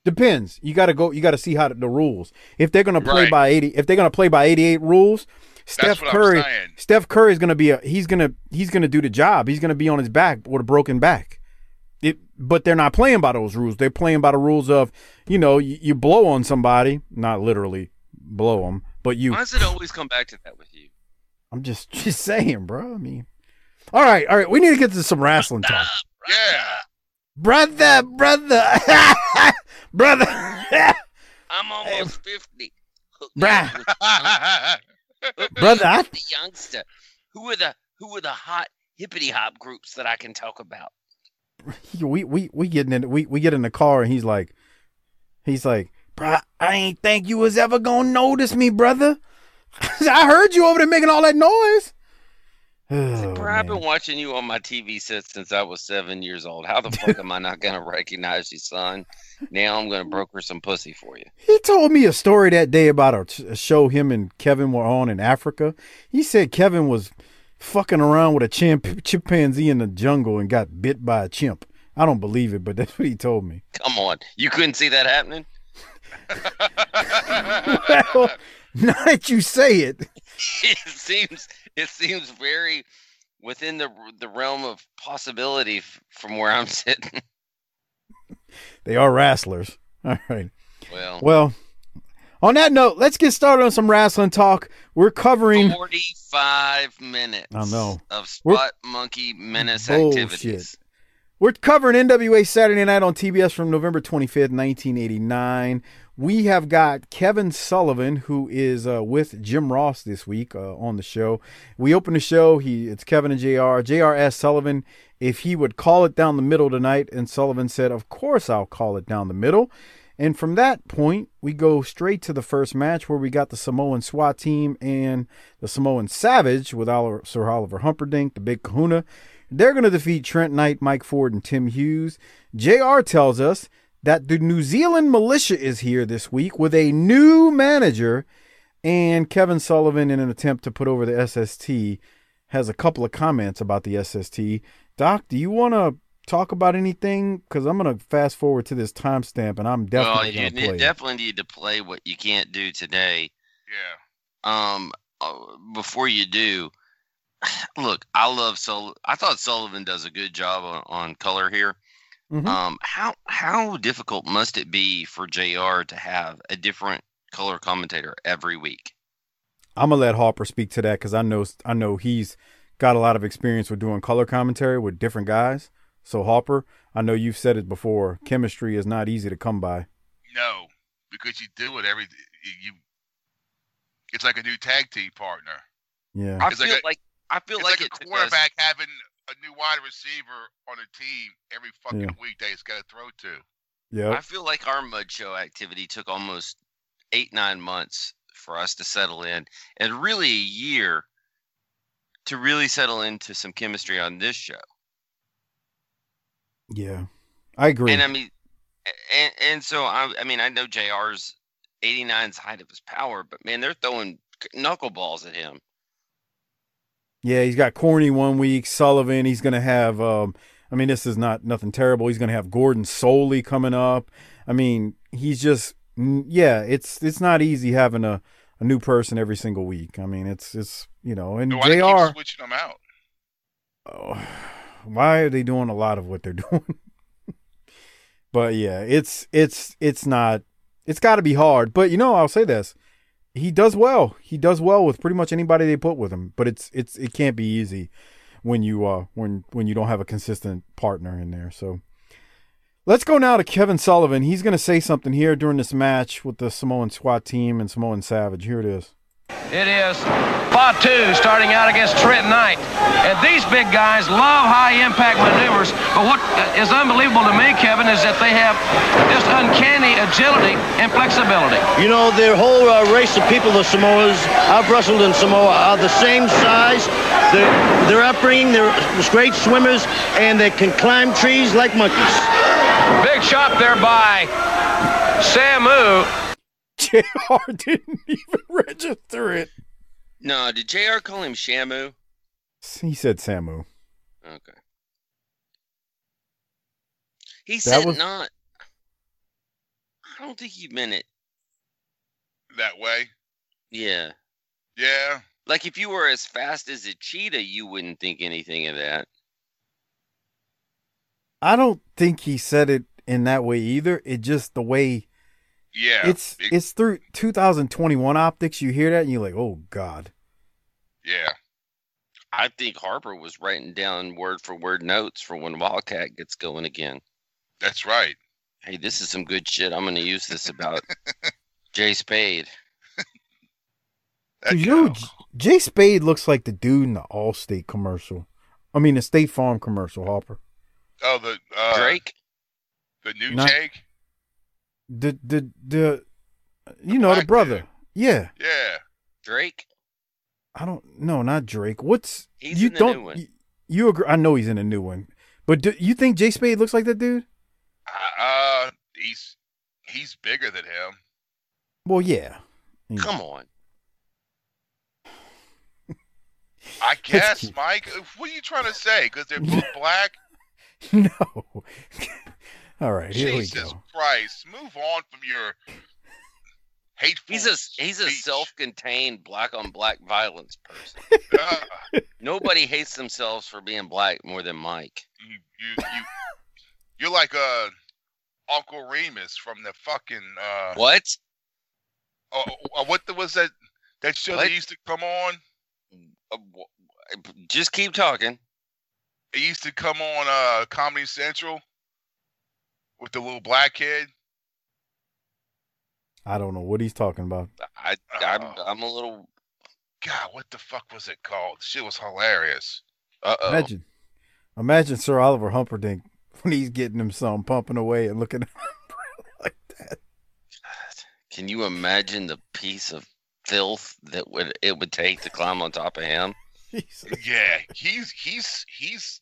Depends. You got to go. You got to see how the, the rules. If they're gonna play Right. by eighty, if they're gonna play by eighty-eight rules, Steph Curry. Steph Curry is gonna be a. He's gonna he's gonna do the job. He's gonna be on his back with a broken back. It, but they're not playing by those rules. They're playing by the rules of, you know, you, you blow on somebody, not literally blow them, but you. Why does it always come back to that with you? I'm just just saying, bro. I mean, all right, all right. We need to get to some wrestling talk, Yeah. brother, brother, brother. I'm almost 50. Hook Bruh. up with the young- hook me Brother, I- the youngster. Who are the who are the hot hippity hop groups that I can talk about? we we we getting in we we get in the car and he's like he's like bro, I ain't think you was ever gonna notice me, brother. I heard you over there making all that noise. Oh, Bro, I've been watching you on my TV set since I was seven years old. How the fuck am I not gonna recognize you, son? Now I'm gonna broker some pussy for you. He told me a story that day about a, a show him and Kevin were on in Africa. He said Kevin was fucking around with a chimp, chimpanzee in the jungle and got bit by a chimp. I don't believe it, but that's what he told me. Come on, you couldn't see that happening. well, now that you say it, it seems it seems very within the the realm of possibility f- from where I'm sitting. they are wrestlers. All right. Well, Well, on that note, let's get started on some wrestling talk. We're covering 45 minutes. I know. of We're- spot monkey menace Bullshit. activities. we're covering NWA Saturday Night on TBS from November 25th, 1989. We have got Kevin Sullivan, who is uh, with Jim Ross this week uh, on the show. We open the show. He it's Kevin and Jr. Jr. asked Sullivan if he would call it down the middle tonight, and Sullivan said, "Of course, I'll call it down the middle." And from that point, we go straight to the first match where we got the Samoan SWAT team and the Samoan Savage with Oliver, Sir Oliver Humperdinck, the Big Kahuna. They're going to defeat Trent Knight, Mike Ford, and Tim Hughes. JR tells us that the New Zealand militia is here this week with a new manager. And Kevin Sullivan, in an attempt to put over the SST, has a couple of comments about the SST. Doc, do you want to talk about anything? Because I'm going to fast forward to this timestamp and I'm Well, definitely you need, play. it. definitely need to play what you can't do today. Yeah. Um, uh, before you do, look, I love Sul. I thought Sullivan does a good job on, on color here. Mhm. Um, how how difficult must it be for Jr. to have a different color commentator every week? I'm gonna let Harper speak to that because I know I know he's got a lot of experience with doing color commentary with different guys. So Harper, I know you've said it before. Chemistry is not easy to come by. No, because you do it every you. you it's like a new tag team partner. Yeah, I It's feel like like, a- I feel It's like, like, a took quarterback having a new wide receiver on a team every fucking Yeah. week that he's got to throw to. yeah. I feel like our mud show activity took almost eight nine months for us to settle in, and really a year to really settle into some chemistry on this show. Yeah, I agree. And I mean, and and so I, I mean, I know Jr's 89's height of his power, but man, they're throwing knuckleballs at him. Yeah, he's got Corny one week. Sullivan. He's gonna have. Um, I mean, this is not nothing terrible. He's gonna have Gordon Solie coming up. I mean, he's just. Yeah, it's it's not easy having a, a new person every single week. I mean, it's it's you know, and why Jr. keep switching them out? oh, why are they doing a lot of what they're doing? but yeah, it's it's it's not it's got to be hard. But you know, I'll say this: he does well. He does well with pretty much anybody they put with him. But it's it's it can't be easy when you uh when when you don't have a consistent partner in there. So. Let's go now to Kevin Sullivan. He's going to say something here during this match with the Samoan SWAT team and Samoan Savage. Here it is. It is Fatu starting out against Trent Knight. And these big guys love high impact maneuvers. But what is unbelievable to me, Kevin, is that they have just uncanny agility and flexibility. You know, their whole uh, race of people, the Samoas, I've wrestled in Samoa, are the same size. Their, their upbringing, they're great swimmers, and they can climb trees like monkeys. Big shot there by Samu. JR didn't even register it. No, did JR call him Shamu? He said Samu. Okay. He That said was- not. I don't think he meant it. that way. Yeah. Yeah. Like if you were as fast as a cheetah, you wouldn't think anything of that. I don't think he said it in that way either. It just the way Yeah. it's It- it's through 2021 optics. You hear that and you're like, oh god. yeah. I think Harper was writing down word for word notes for when Wildcat gets going again. That's right. Hey, this is some good shit. I'm going to use this about Jay Spade. That Dude, you know, J- Jay Spade looks like the dude in the Allstate commercial. I mean, the State Farm commercial, Harper. oh, the uh, Drake? the new Not- Jake. The the the, you know, the brother. dude. Yeah, Yeah. Drake? I don't. No, not Drake. What's He's you in the don't? new one. You, you agree? I know he's in a new one, but do you think Jay Spade looks like that dude? Uh, uh he's he's bigger than him. Well, yeah. Mm. Come on. I guess. Mike. What are you trying to say? Because they're both black? no. All right, here Jesus we go. Christ! Move on from your hateful. He's a he's a self-contained black on black violence person. Uh, Nobody hates themselves for being black more than Mike. you, you, you, you're like uh, Uncle Remus from the fucking uh, What? oh, uh, what the, was that that show What? that used to come on? Uh, Just keep talking. It used to come on uh Comedy Central with the little black kid. I don't know what he's talking about. I I'm, Oh. I'm a little. God, what the fuck was it called? The shit was hilarious. Uh oh. Imagine, imagine Sir Oliver Humperdinck when he's getting him some pumping away and looking like that. Can you imagine the piece of filth that would it would take to climb on top of him? Jesus. Yeah, he's he's he's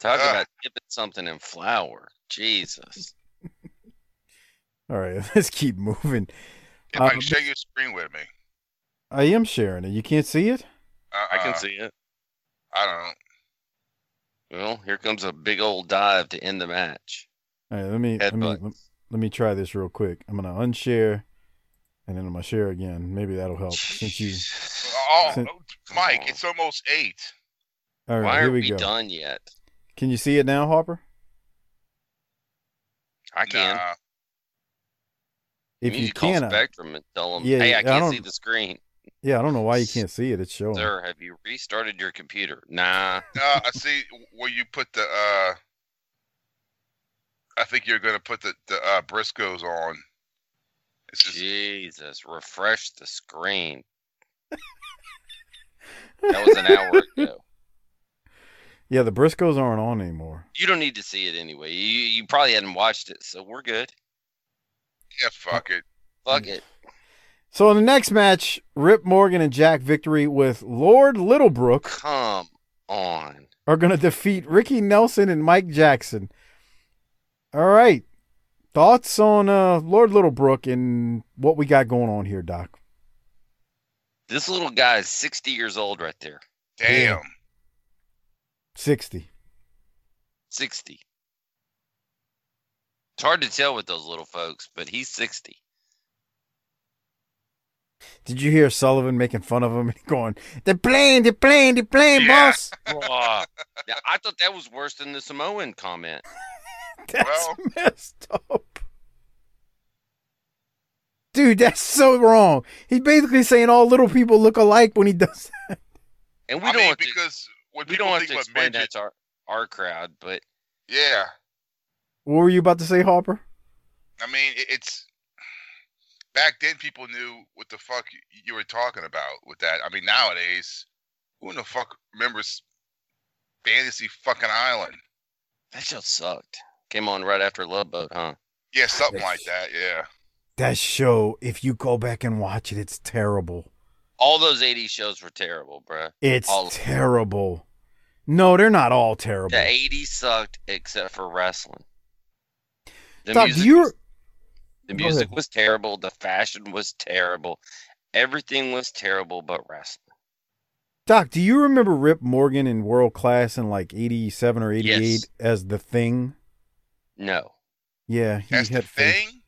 Talk Ugh. about dipping something in flour. Jesus. All right, let's keep moving. if Uh, I share your screen with me. I am sharing it. You can't see it. Uh, I can see it. I don't. Well, here comes a big old dive to end the match. All right, let me let me let, let me try this real quick. I'm gonna unshare, and then I'm gonna share again. Maybe that'll help. Since you, Oh, Sin- Mike, on. it's almost eight. all right, Why here are we we go. done yet? Can you see it now, Harper? I can. Nah. If you you need call can, I- Spectrum and tell them, Yeah, "Hey, I I can't see the screen." yeah, I don't know why you can't see it. It's showing. Sir, have you restarted your computer? Nah. Uh, I see where you put the. uh I think you're gonna put the the uh, Briscoes on. It's just, Jesus, refresh the screen. That was an hour ago. Yeah, the Briscoes aren't on anymore. You don't need to see it anyway. You you probably hadn't watched it, so we're good. yeah, fuck it. Fuck it. So in the next match, Rip Morgan and Jack Victory with Lord Littlebrook Come on. are going to defeat Ricky Nelson and Mike Jackson. All right. Thoughts on uh, Lord Littlebrook and what we got going on here, Doc? This little guy is 60 years old right there. Damn. 60. 60. It's hard to tell with those little folks, but he's 60. Did you hear Sullivan making fun of him and going, they're playing, they're playing, they're playing, Yeah. boss? Aw. Now, I thought that was worse than the Samoan comment. That's Well- messed up. Dude, that's so wrong. He's basically saying all little people look alike when he does that. And we I don't mean, have to, because when we don't have think to about explain midget, that to our, our crowd, but yeah, What were you about to say, Harper? I mean, it's back then. People knew what the fuck you were talking about with that. I mean, nowadays, who in the fuck remembers Fantasy fucking Island? that show sucked. Came on right after Love Boat, huh? Yeah, something like that. Yeah. That show, if you go back and watch it, it's terrible. All those 80s shows were terrible, bruh. It's All terrible. No, they're not all terrible. The 80s sucked except for wrestling. The Doc, music, you was, the music was terrible. The fashion was terrible. Everything was terrible but wrestling. Doc, do you remember Rip Morgan in World Class in like 87 or 88 Yes. as the thing? No. Yeah, he That's the had face- thing.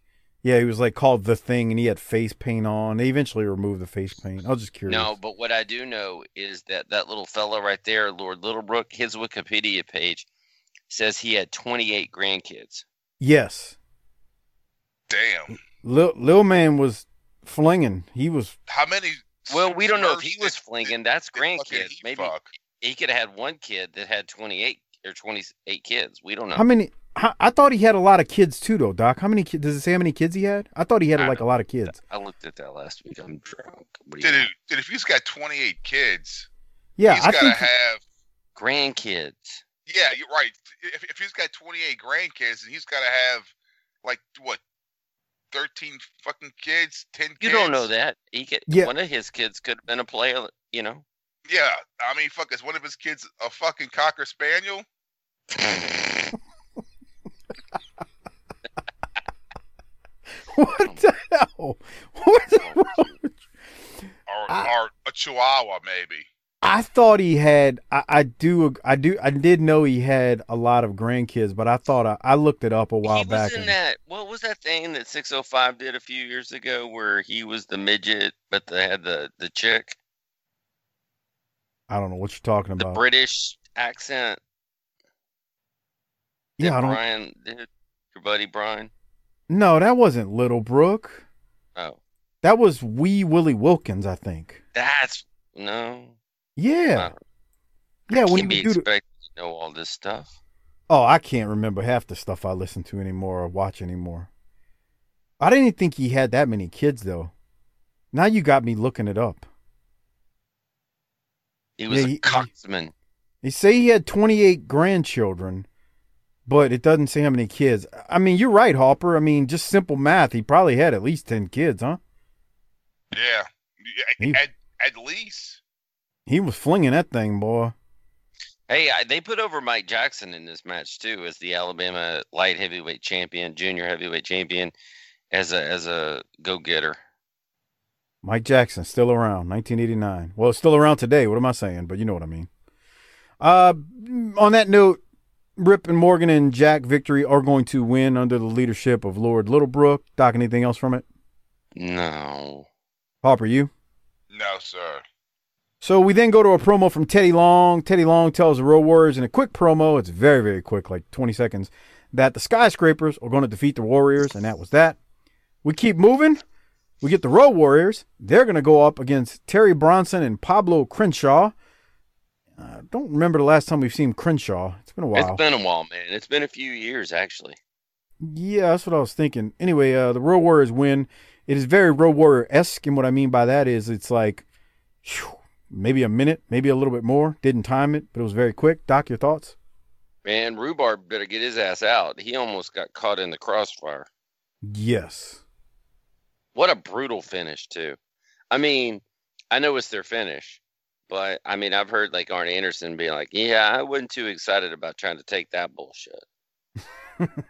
Yeah, he was like called the thing and he had face paint on. They eventually removed the face paint. I was just curious. No, but what I do know is that that little fella right there, Lord Littlebrook, his Wikipedia page says he had 28 grandkids. Yes. Damn. Lil, Lil Man was flinging. He was How many? Well, we don't know if he was flinging. That's did fucking grandkids. Maybe he could have had one kid that had 28 or 28 kids. We don't know. How many how, I thought he had a lot of kids too though, Doc. How many kids does it say how many kids he had? I thought he had I like a lot of kids. I looked at that last week. I'm drunk. What do Dude, dude, if he's got 28 kids, Yeah, he's I got to have. grandkids? Yeah, you're right. If, if he's got 28 grandkids, and he's got to have like what, 13 fucking kids, 10 kids. You don't know that. He could. Yeah. One of his kids could have been a player. You know. Yeah, I mean, fuck, is one of his kids a fucking cocker spaniel? what the hell? What the wrong? Or, I- or a chihuahua, maybe. I thought he had. I, I do. I do. I did know he had a lot of grandkids, but I thought I, I looked it up a while he was back. in and- that. What was that thing that 605 did a few years ago, where he was the midget, but they had the the chick, I don't know what you're talking the about. British accent. yeah, that I don't. Brian did. Your buddy Brian. No, that wasn't Littlebrook. Oh, That was Wee Willie Wilkins, I think. that's no. Yeah, yeah. When he Can't be would do the, to know all this stuff. oh, I can't remember half the stuff I listen to anymore or watch anymore. I didn't think he had that many kids though. Now you got me looking it up. He was Yeah, a coxman. They say he had 28 grandchildren, but it doesn't say how many kids. I mean, you're right, Hopper. I mean, just simple math. He probably had at least 10 kids, huh? Yeah, He- at, at least. He was flinging that thing, boy. Hey, I, they put over Mike Jackson in this match too, as the Alabama light heavyweight champion, junior heavyweight champion, as a as a go getter. Mike Jackson, still around, 1989. Well, still around today. What am I saying? But you know what I mean. Uh, on that note, Rip and Morgan and Jack Victory are going to win under the leadership of Lord Littlebrook. Doc, anything else from it? No. Hopper, you? No, sir. So we then go to a promo from Teddy Long. Teddy Long tells the Road Warriors in a quick promo, it's very, very quick, like 20 seconds, that the Skyscrapers are going to defeat the Warriors, and that was that. We keep moving. We get the Road Warriors. They're going to go up against Terry Bronson and Pablo Crenshaw. I don't remember the last time we've seen Crenshaw. It's been a while. It's been a while, man. It's been a few years actually. Yeah, that's what I was thinking. Anyway, uh, the Road Warriors win. It is very Road Warrior esque, and what I mean by that is it's like phew, maybe a minute, maybe a little bit more. Didn't time it, but it was very quick. Doc, your thoughts? Man, Rhubarb better get his ass out. He almost got caught in the crossfire. Yes. What a brutal finish, too. I mean, I know it's their finish, but I mean, I've heard like Arn Anderson be like, "Yeah, I wasn't too excited about trying to take that bullshit."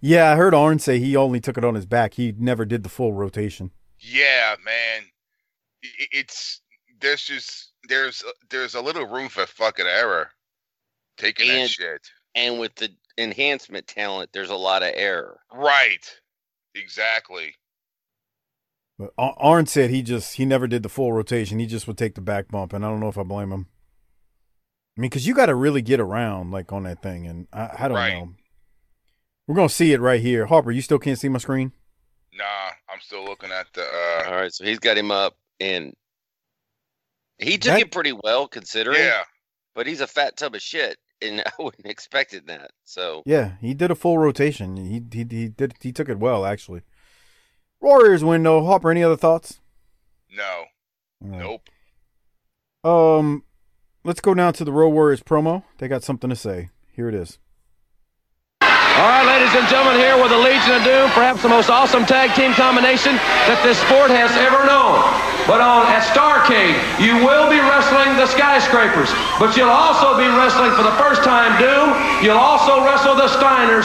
Yeah, I heard Arn say he only took it on his back. He never did the full rotation. Yeah, man. I- i- It's there's just there's there's a little room for fucking error. Taking that shit. And with the enhancement talent, there's a lot of error. Right. Exactly. But Arn said he just he never did the full rotation. He just would take the back bump, and I don't know if I blame him. I mean, because you got to really get around like on that thing, and I, I don't Right. know. We're gonna see it right here. Harper, you still can't see my screen. Nah, I'm still looking at the. uh All right, so he's got him up, and he took That- it pretty well considering. Yeah. But he's a fat tub of shit, and I wouldn't expected that. So Yeah, he did a full rotation. He he he did he took it well actually. Warriors win though. Harper, any other thoughts? No. All right. Nope. Um, let's go down to the Road Warriors promo. They got something to say. Here it is. All right, ladies and gentlemen, here with the Legion of Doom, perhaps the most awesome tag team combination that this sport has ever known. But on at Starcade, you will be wrestling the Skyscrapers, but you'll also be wrestling for the first time Doom. You'll also wrestle the Steiners.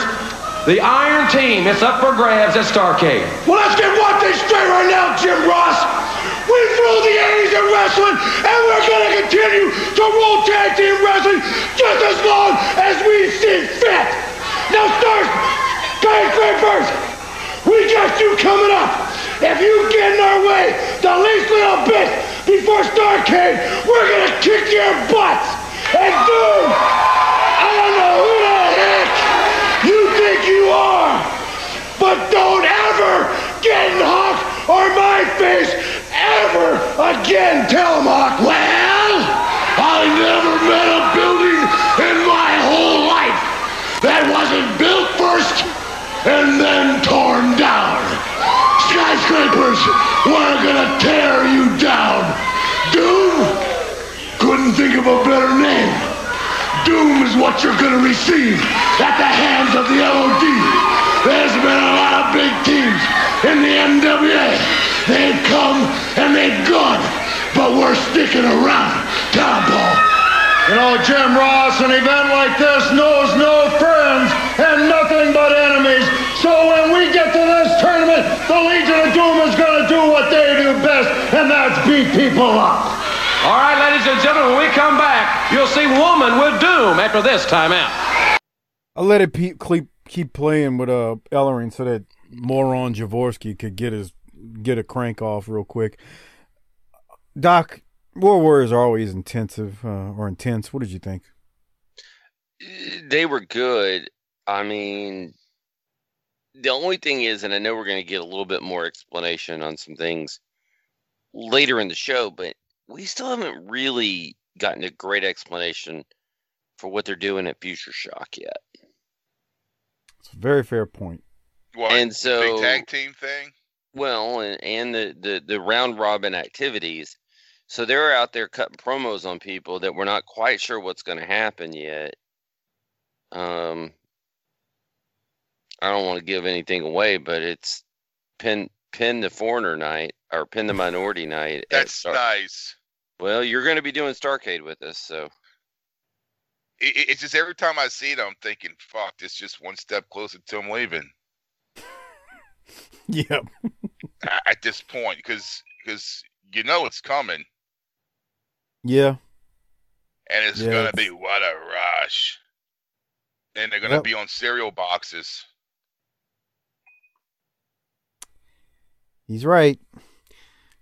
The Iron Team, it's up for grabs at Starcade. Well, let's get one thing straight right now, Jim Ross. We ruled the 80s in wrestling, and we're gonna continue to rule tag team wrestling just as long as we see fit. Now, start, first. we got you coming up. If you get in our way the least little bit before Starcade, we're gonna kick your butts. And dude, I don't know who the heck you think you are, but don't ever get in Hawk or my face ever again. Tell him, Hawk. Well, I never met a building in my whole life that wasn't built first and then torn down. Skyscrapers, we're gonna tear you down. Doom, couldn't think of a better name. Doom is what you're gonna receive at the hands of the LOD. There's been a lot of big teams in the NWA. They've come and they've gone, but we're sticking around. Tom Paul. You know, Jim Ross, an event like this knows no friends and nothing but enemies. So when we get to this tournament, the Legion of Doom is going to do what they do best, and that's beat people up. All right, ladies and gentlemen, when we come back, you'll see Woman with Doom after this timeout. I let it pe- keep keep playing with uh Ellering so that moron Javorsky could get his get a crank off real quick. Doc, War Warriors are always intensive uh, or intense. What did you think? They were good. I mean, the only thing is, and I know we're going to get a little bit more explanation on some things later in the show, but we still haven't really gotten a great explanation for what they're doing at Future Shock yet. It's a very fair point. What, and so big tag team thing? Well, and, and the, the, the round robin activities. So they're out there cutting promos on people that we're not quite sure what's going to happen yet. Um, I don't want to give anything away, but it's pin pin the foreigner night or pin the minority night. at That's Star- nice. Well, you're going to be doing Starcade with us, so It, it- it's just every time I see it, I'm thinking, fuck, this just one step closer to him leaving Yep. at this point because because you know it's coming Yeah. and it's Yeah, gonna be what a rush. And they're gonna Yep. be on cereal boxes. He's right.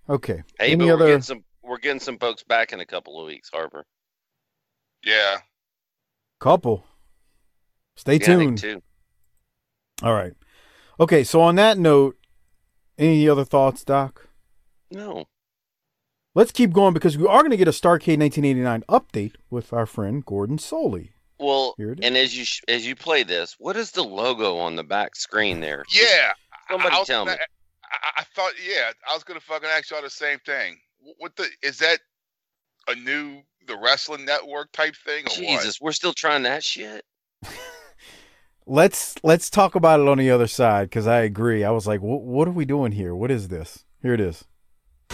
Okay. hey, Any but we're other? getting some we're getting some folks back in a couple of weeks, Harper. Yeah. Couple. Stay Yeah, tuned. too. All right. Okay. So on that note, any other thoughts, Doc? No. Let's keep going because we are going to get a Starcade 1989 update with our friend Gordon Solie. Well, Here it is. and as you sh- as you play this, what is the logo on the back screen there? Yeah. Somebody I was tell me. gonna- I, I thought, yeah, I was gonna fucking ask y'all the same thing. Wh- What the is that? A new the wrestling network type thing or Jesus, we're still trying that shit. Let's let's talk about it on the other side because I agree. I was like, what are we doing here? What is this? Here it is.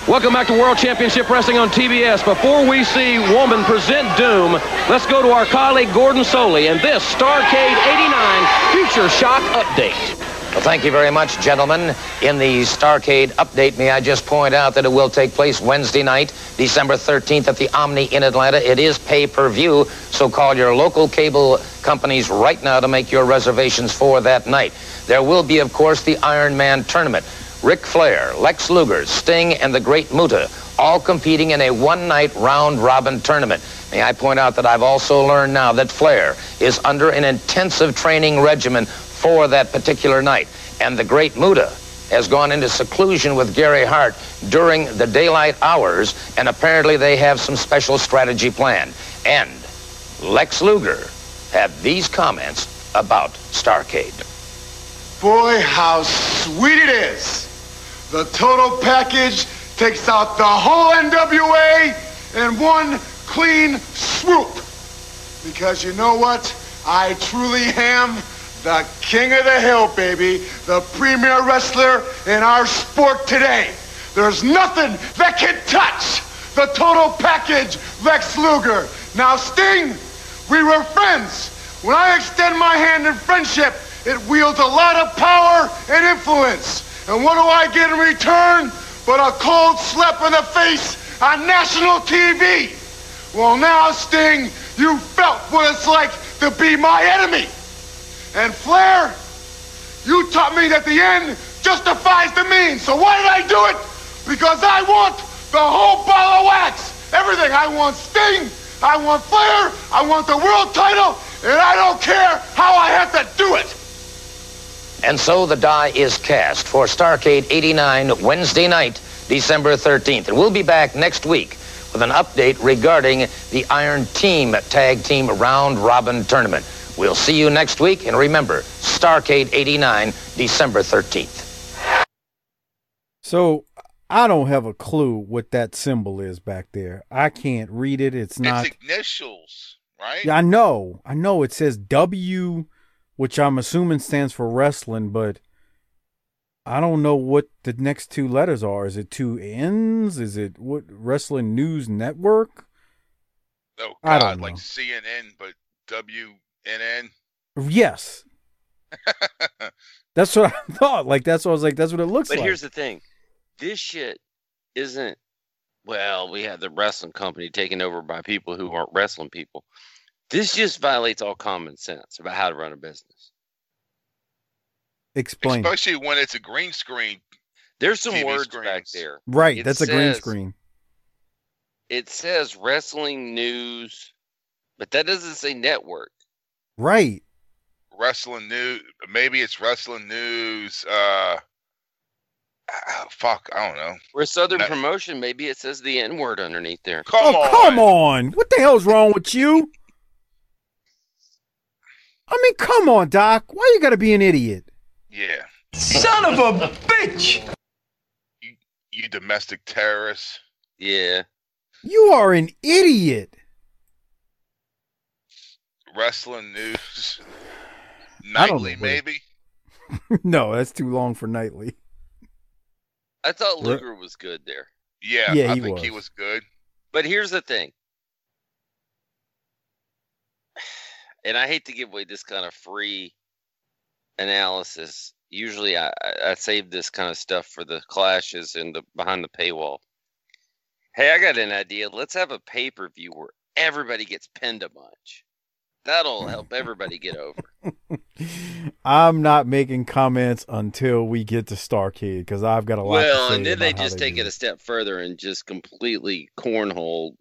Welcome back to World Championship Wrestling on TBS. Before we see Woman present Doom, let's go to our colleague Gordon Solie and this Starcade 89 Future Shock Update. Well, thank you very much, gentlemen. In the Starcade update, may I just point out that it will take place Wednesday night, December 13th at the Omni in Atlanta. It is pay-per-view, so call your local cable companies right now to make your reservations for that night. There will be, of course, the Iron Man tournament. Ric Flair, Lex Luger, Sting, and the Great Muta, all competing in a one-night round-robin tournament. May I point out that I've also learned now that Flair is under an intensive training regimen for that particular night. And the Great Muta has gone into seclusion with Gary Hart during the daylight hours, and apparently they have some special strategy planned. And Lex Luger had these comments about Starcade. Boy, how sweet it is. The total package takes out the whole NWA in one clean swoop. Because you know what? I truly am the king of the hill, baby. The premier wrestler in our sport today. There's nothing that can touch the total package, Lex Luger. Now, Sting, we were friends. When I extend my hand in friendship, it wields a lot of power and influence. And what do I get in return? But a cold slap in the face on national TV. Well, now, Sting, you felt what it's like to be my enemy. And Flair, you taught me that the end justifies the means. So why did I do it? Because I want the whole ball of wax. Everything. I want Sting. I want Flair. I want the world title. And I don't care how I have to do it. And so the die is cast for Starcade 89 Wednesday night, December 13th. And we'll be back next week with an update regarding the Iron Team Tag Team Round Robin Tournament. We'll see you next week. And remember, Starcade 89, December 13th. So I don't have a clue what that symbol is back there. I can't read it. It's not. It's initials, right? Yeah, I know. I know it says W, which I'm assuming stands for wrestling, but I don't know what the next two letters are. Is it two N's? Is it what Wrestling News Network? Oh I don't like. CNN, but WNN. Yes. That's what I thought. Like that's what I was like. That's what it looks But like. But here's the thing this shit isn't, well, we have the wrestling company taken over by people who aren't wrestling people. This just violates all common sense about how to run a business. Explain. Especially when it's a green screen. There's some TV words back there. Right. It that's a green screen. It says wrestling news, but that doesn't say network. Right. Wrestling news. Maybe it's wrestling news. Uh, ah, fuck, I don't know. We're Southern Net- Promotion. Maybe it says the N word underneath there. Come oh, on. come on. What the hell's wrong with you? I mean, come on, Doc. Why you gotta be an idiot? Yeah. Son of a bitch! You domestic terrorist. Yeah. You are an idiot. Wrestling news. Don't know Nightly, maybe. no, that's too long for nightly. I thought Re- Luger was good there. Yeah, Yeah, I he think he was. was good. But here's the thing. And I hate to give away this kind of free analysis. Usually I, I- I save this kind of stuff for the clashes and the behind the paywall. Hey, I got an idea. Let's have a pay per view where everybody gets pinned a bunch. That'll help everybody get over. I'm not making comments until we get to Starcade because I've got a lot. Well, to say and then they about how just take it a step further and just completely cornhole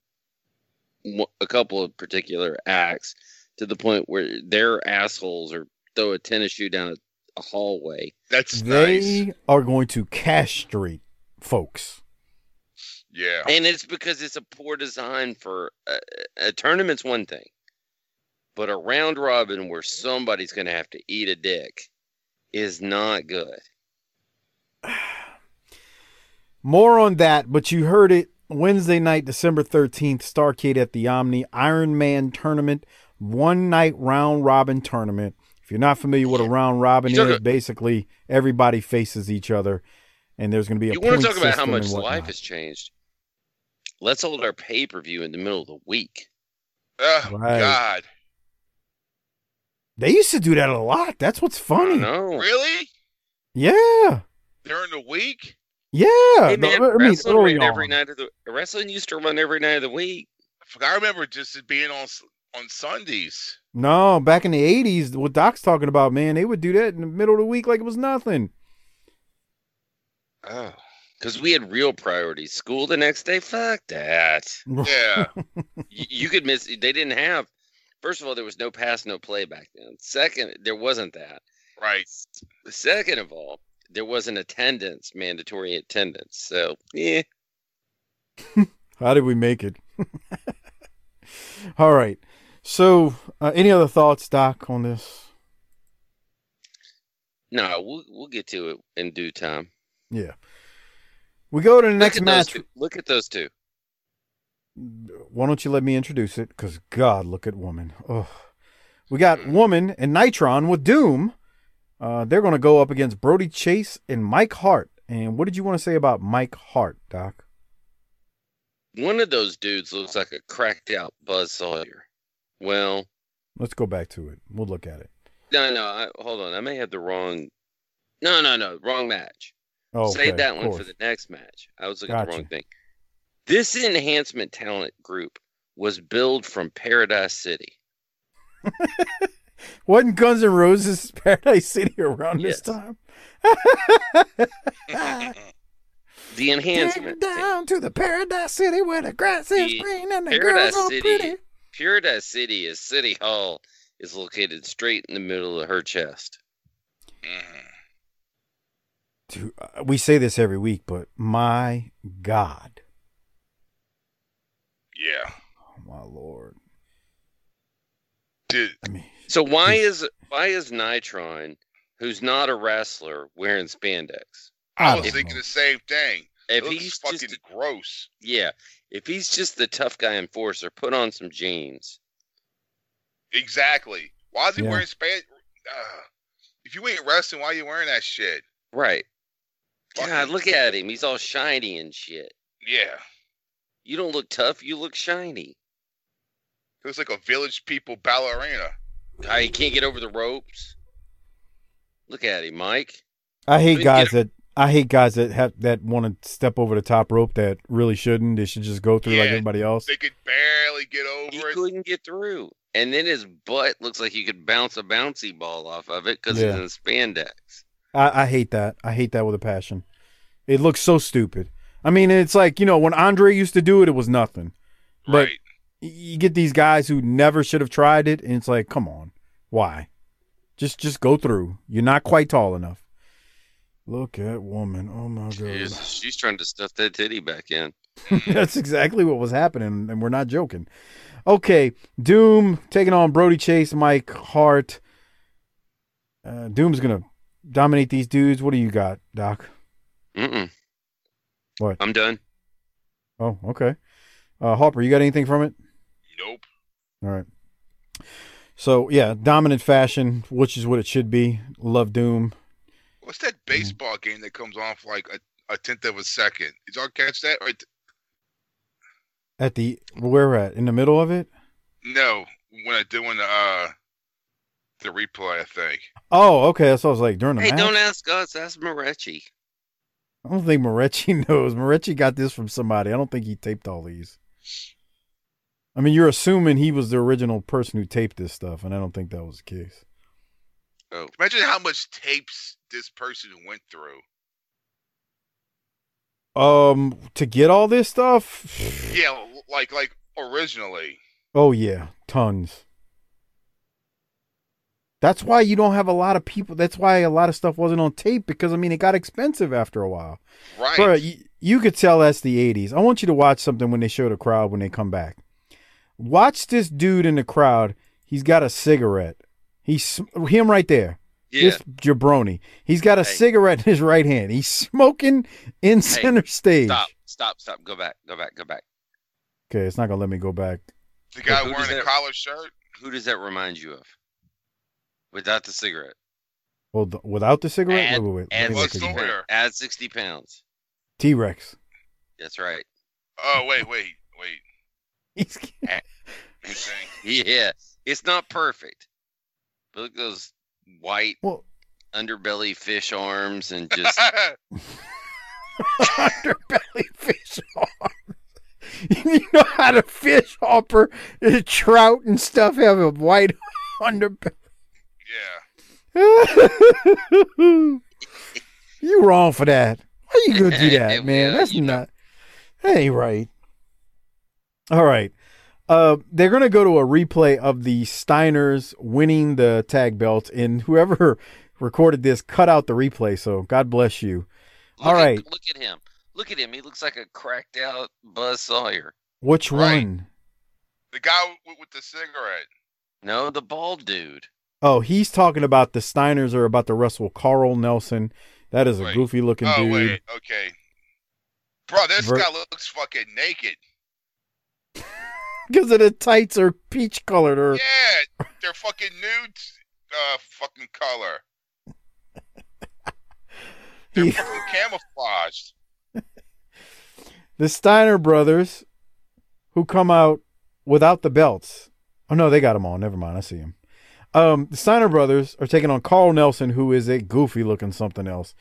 a couple of particular acts to the point where their assholes or throw a tennis shoe down a, a hallway. That's They are going to castrate folks. Yeah. And it's because it's a poor design for a, a tournament's one thing, but a round robin where somebody's going to have to eat a dick is not good. More on that, but you heard it Wednesday night, December 13th, Starcade at the Omni Iron Man tournament, one night round robin tournament. If you're not familiar with a round robin You talk is, a- basically everybody faces each other, and there's going to be a You want to talk about how much life has changed? Let's hold our pay per view in the middle of the week. Oh Right. God. They used to do that a lot. That's what's funny. No, Really? Yeah, During the week? yeah. Hey The- man, I mean, wrestling ran every night of the wrestling used to run every night of the week. Fuck, I remember just it being on on Sundays. No, back in the '80s, what Doc's talking about, man, they would do that in the middle of the week like it was nothing. Oh, because we had real priorities. School the next day. Fuck that. Yeah. you, you could miss. They didn't have. First of all, there was no pass, no play back then. Second, there wasn't that. right. Second of all, there wasn't attendance, mandatory attendance. So yeah, How did we make it? All right. So, uh, any other thoughts, Doc, on this? no, we'll we'll get to it in due time. Yeah. We go to the next look at match. two. Look at those two. Why don't you let me introduce it? Because God, look at woman. Oh, we got woman and Nitron with Doom. Uh, they're going to go up against Brody Chase and Mike Hart. And what did you want to say about Mike Hart, Doc? One of those dudes looks like a cracked out Buzz Sawyer. Well, Let's go back to it. We'll look at it. no, no. I, hold on. I may have the wrong. No, no, no. Wrong match. Oh, okay, Save that one for the next match. I was looking at the wrong thing. This enhancement talent group was billed from Paradise City. Wasn't Guns N' Roses Paradise City around this time? The enhancement. down to the Paradise City where the grass is The green and the Paradise girls are City. pretty. Paradise City is City Hall is located straight in the middle of her chest. Dude, uh, we say this every week, but my God, Yeah. oh my Lord, Dude, I mean, So why is why is Nitron, who's not a wrestler, wearing spandex? I I was thinking know. the same thing. If It looks he's fucking just gross. yeah, if he's just the tough guy enforcer, put on some jeans. Exactly. Why is he Yeah. wearing spandex? Uh, if you ain't wrestling, why you wearing that shit? Right. Fucking- God, look at him. He's all shiny and shit. Yeah. You don't look tough. You look shiny. Looks like a village people ballerina. Ah, he can't get over the ropes. Look at him, Mike. I hate Get guys that I hate guys that have that want to step over the top rope that really shouldn't. They should just go through like Yeah, everybody else. They could barely get He over it. He couldn't get through. And then his butt looks like you could bounce a bouncy ball off of it because Yeah. he's in spandex. I, I hate that. I hate that with a passion. It looks so stupid. I mean, it's like you know when Andre used to do it, it was nothing. But Right. you get these guys who never should have tried it, and it's like, come on, why? Just just go through. You're not quite tall enough. Look at woman. Oh my god. Jesus, she's trying to stuff that titty back in. That's exactly what was happening, and we're not joking. Okay, Doom taking on Brody Chase, Mike Hart. Uh, Doom's gonna dominate these dudes. What do you got, Doc? Mm-mm. What? I'm done. Oh, okay. Uh, Harper, you got anything from it? Nope. All right. So yeah, dominant fashion, which is what it should be. Love Doom. What's that baseball game that comes off like a, a tenth of a second? Did y'all catch that? Or t- At the where we're at in the middle of it. no, when I doing the uh the replay, I think. Oh, okay. So I was like during the Hey, match. don't ask us. Ask Moretti. I don't think Moretti knows. Moretti got this from somebody. I don't think he taped all these. I mean, you're assuming he was the original person who taped this stuff, and I don't think that was the case. Oh, Imagine how much tapes this person went through. Um, to get all this stuff, Yeah, like like originally. oh yeah, tons. That's why you don't have a lot of people. That's why a lot of stuff wasn't on tape because I mean it got expensive after a while. Right. Bro, you, you could tell that's the 80s. I want you to watch something when they show the crowd when they come back. Watch this dude in the crowd. He's got a cigarette. He's him right there. Yeah. This jabroni. He's got a Hey. cigarette in his right hand. He's smoking in center stage. Stop, stop, stop. Go back, go back, go back. Okay, it's not gonna let me go back. The guy wearing a that- collar shirt. Who does that remind you of? Without the cigarette. Well, th- without the cigarette, Add, wait, wait, wait. add, Let me look 60 pounds. add 60 pounds. T-Rex. That's right. Oh wait, wait, wait. He's Insane. Yeah. It's not perfect. But look at those white well, underbelly fish arms and just underbelly fish arms. you know how to fish hopper, trout and stuff have a white underbelly. Yeah. you wrong for that. Why you gonna do that, man? Well, That's you know. not. That ain't right. All right. Uh, they're gonna go to a replay of the Steiners winning the tag belt, and whoever recorded this cut out the replay. So God bless you. look All at, right, Look at him. Look at him. He looks like a cracked out Buzz Sawyer. which Right. one? The guy with, with the cigarette. No, the bald dude. Oh, he's talking about the Steiners are about to wrestle Carl Nelson. That is a Wait. goofy looking Oh dude. wait, okay. Bro, this Ver- guy looks fucking naked. Because of the tights are peach colored or Yeah, they're fucking nude. Uh, fucking color. They're He- fucking camouflaged. the Steiner brothers who come out without the belts. Oh no, they got them on. Never mind. I see them. Um, the Steiner brothers are taking on Carl Nelson, who is a goofy looking something else,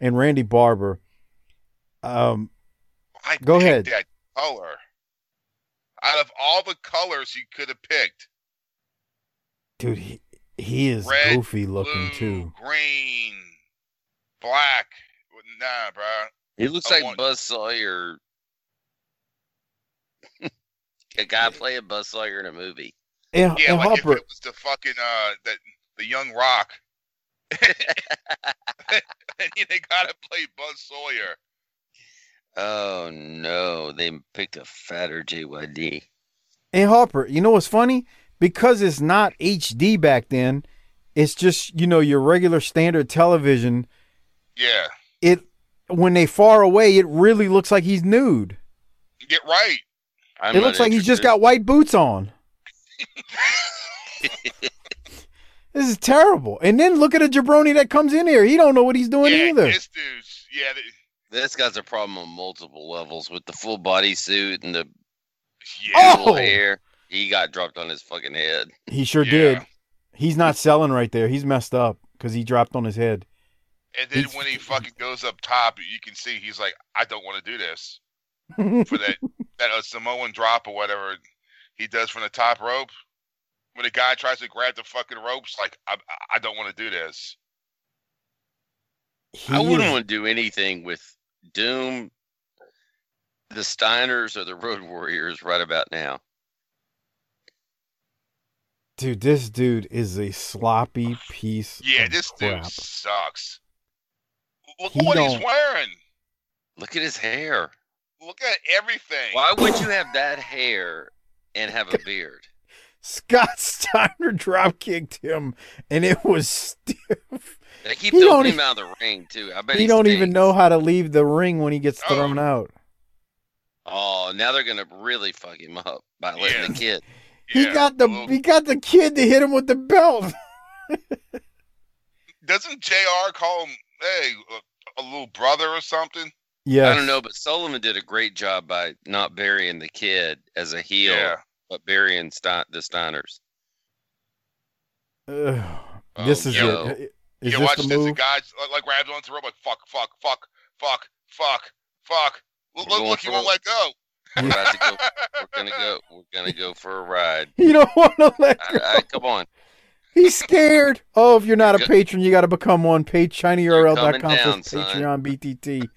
and Randy Barber. Um, I Go ahead. That color. Out of all the colors he could have picked, Dude, he, he is Red, goofy looking blue, too. green, black. Nah, bro. He looks I like want- Buzz Sawyer. a guy playing Buzz Sawyer in a movie. And, Yeah, and like Harper, if it was the fucking uh that the young rock. and they gotta play Buzz Sawyer. Oh no, they picked a fatter JYD. and Harper, you know what's funny? Because it's not HD back then, it's just you know your regular standard television. Yeah. It when they far away, it really looks like he's nude. Get right. I'm it looks like he's just got white boots on. this is terrible. And then look at a jabroni that comes in here. He don't know what he's doing yeah, either. this dude's yeah, th- This guy's a problem on multiple levels with the full body suit and the yeah. Oh! hair. He got dropped on his fucking head. He sure Yeah. did. He's not selling right there. He's messed up because he dropped on his head. And then He's- when he fucking goes up top, you can see he's like, I don't want to do this for that that uh, Samoan drop or whatever he does from the top rope. When a guy tries to grab the fucking ropes, like I I don't want to do this. He I wouldn't is- want to do anything with Doom, the Steiners, or the Road Warriors right about now. Dude, this dude is a sloppy piece. Yeah, of this crap. dude sucks. Look He what he's don't- wearing. Look at his hair. Look at everything. Why would you have that hair and have a beard? Scott Steiner drop kicked him, and it was stiff. They keep He throwing don't him out of the ring too. I bet He he don't even know how to leave the ring when he gets Oh. thrown out. Oh, now they're gonna really fuck him up by letting Yeah. the kid. He Yeah, got the well, he got the kid to hit him with the belt. doesn't JR call him hey a, a little brother or something? Yeah, I don't know, but Sullivan did a great job by not burying the kid as a heel, Yeah. but burying Stein- the Steiners. Oh, this Oh, is yo. it. Is yeah, this watch the this. The guys like, like grabs onto the rope like fuck, fuck, fuck, fuck, fuck, fuck. Look, We're look, going look, he for won't let go. We're about to go. We're gonna go. We're gonna go for a ride. You don't want to let go. I, come on. He's scared. Oh, if you're not a patron, you got to become one. Page shinyurl.com coming slash. Patreon BTT.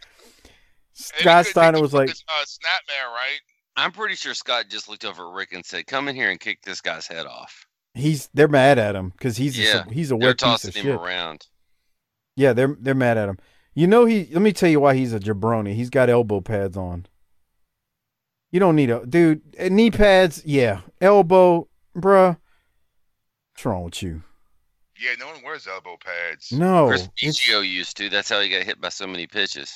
And Scott Steiner was like, fucking, uh, snapmare, right? I'm pretty sure Scott just looked over at Rick and said, "Come in here and kick this guy's head off." he's they're mad at him because he's Yeah, a, he's a They're wet piece tossing of him shit. around. Yeah, they're they're mad at him. You know he. Let me tell you why he's a jabroni. He's got elbow pads on. You don't need a dude. uh, Knee pads, yeah. Elbow, bruh. What's wrong with you? Yeah, no one wears elbow pads. No, Chris Biggio used to. That's how he got hit by so many pitches.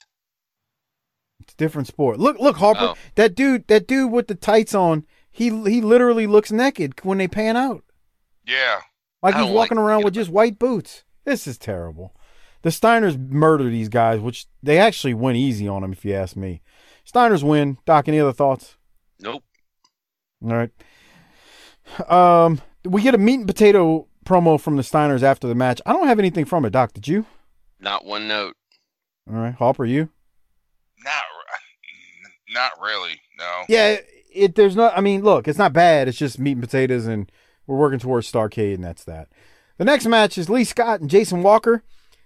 It's a different sport. Look, look, Harper. Oh. That dude, that dude with the tights on. He he literally looks naked when they pan out, Yeah, like he's walking like around it. with just white boots. This is terrible. The Steiners murder these guys, which they actually went easy on them, if you ask me. Steiners win. Doc, any other thoughts? Nope. All right. Um, we get a meat and potato promo from the Steiners after the match. I don't have anything from it, Doc. Did you? Not one note. All right, Hopper, you? Not, not really. No. Yeah. It there's not. I mean, look, it's not bad. It's just meat and potatoes, and we're working towards Starcade, and that's that. The next match is Lee Scott and Jason Walker.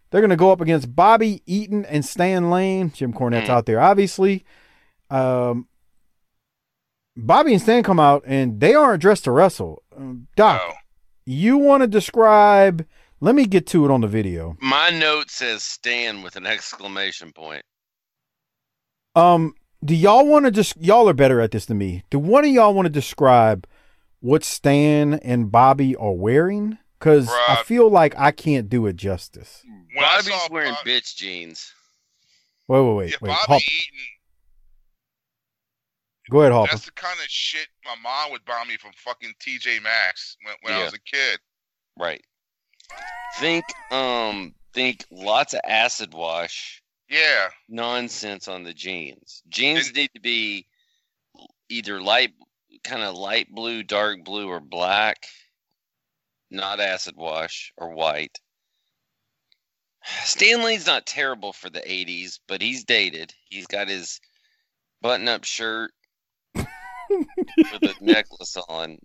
They're going to go up against Bobby Eaton and Stan Lane. Jim Cornette's Mm. out there, obviously. Um, Bobby and Stan come out, and they aren't dressed to wrestle. Um, Doc, No. you want to describe? Let me get to it on the video. My note says "Stan" with an exclamation point. Um, do y'all want to just y'all are better at this than me? Do one of y'all want to describe what Stan and Bobby are wearing? Because I feel like I can't do it justice. When Bobby's wearing Bob- bitch jeans. Wait, wait, wait, yeah, wait. Bobby Hop, Eaton. go ahead, Hopper. That's the kind of shit my mom would buy me from fucking TJ Maxx when, when I was a kid. Right. Think um think lots of acid wash Yeah. nonsense on the jeans. Jeans And- need to be either light kind of light blue, dark blue, or black. Not acid wash or white. Stanley's not terrible for the 80s, but he's dated. He's got his button up shirt with a necklace on.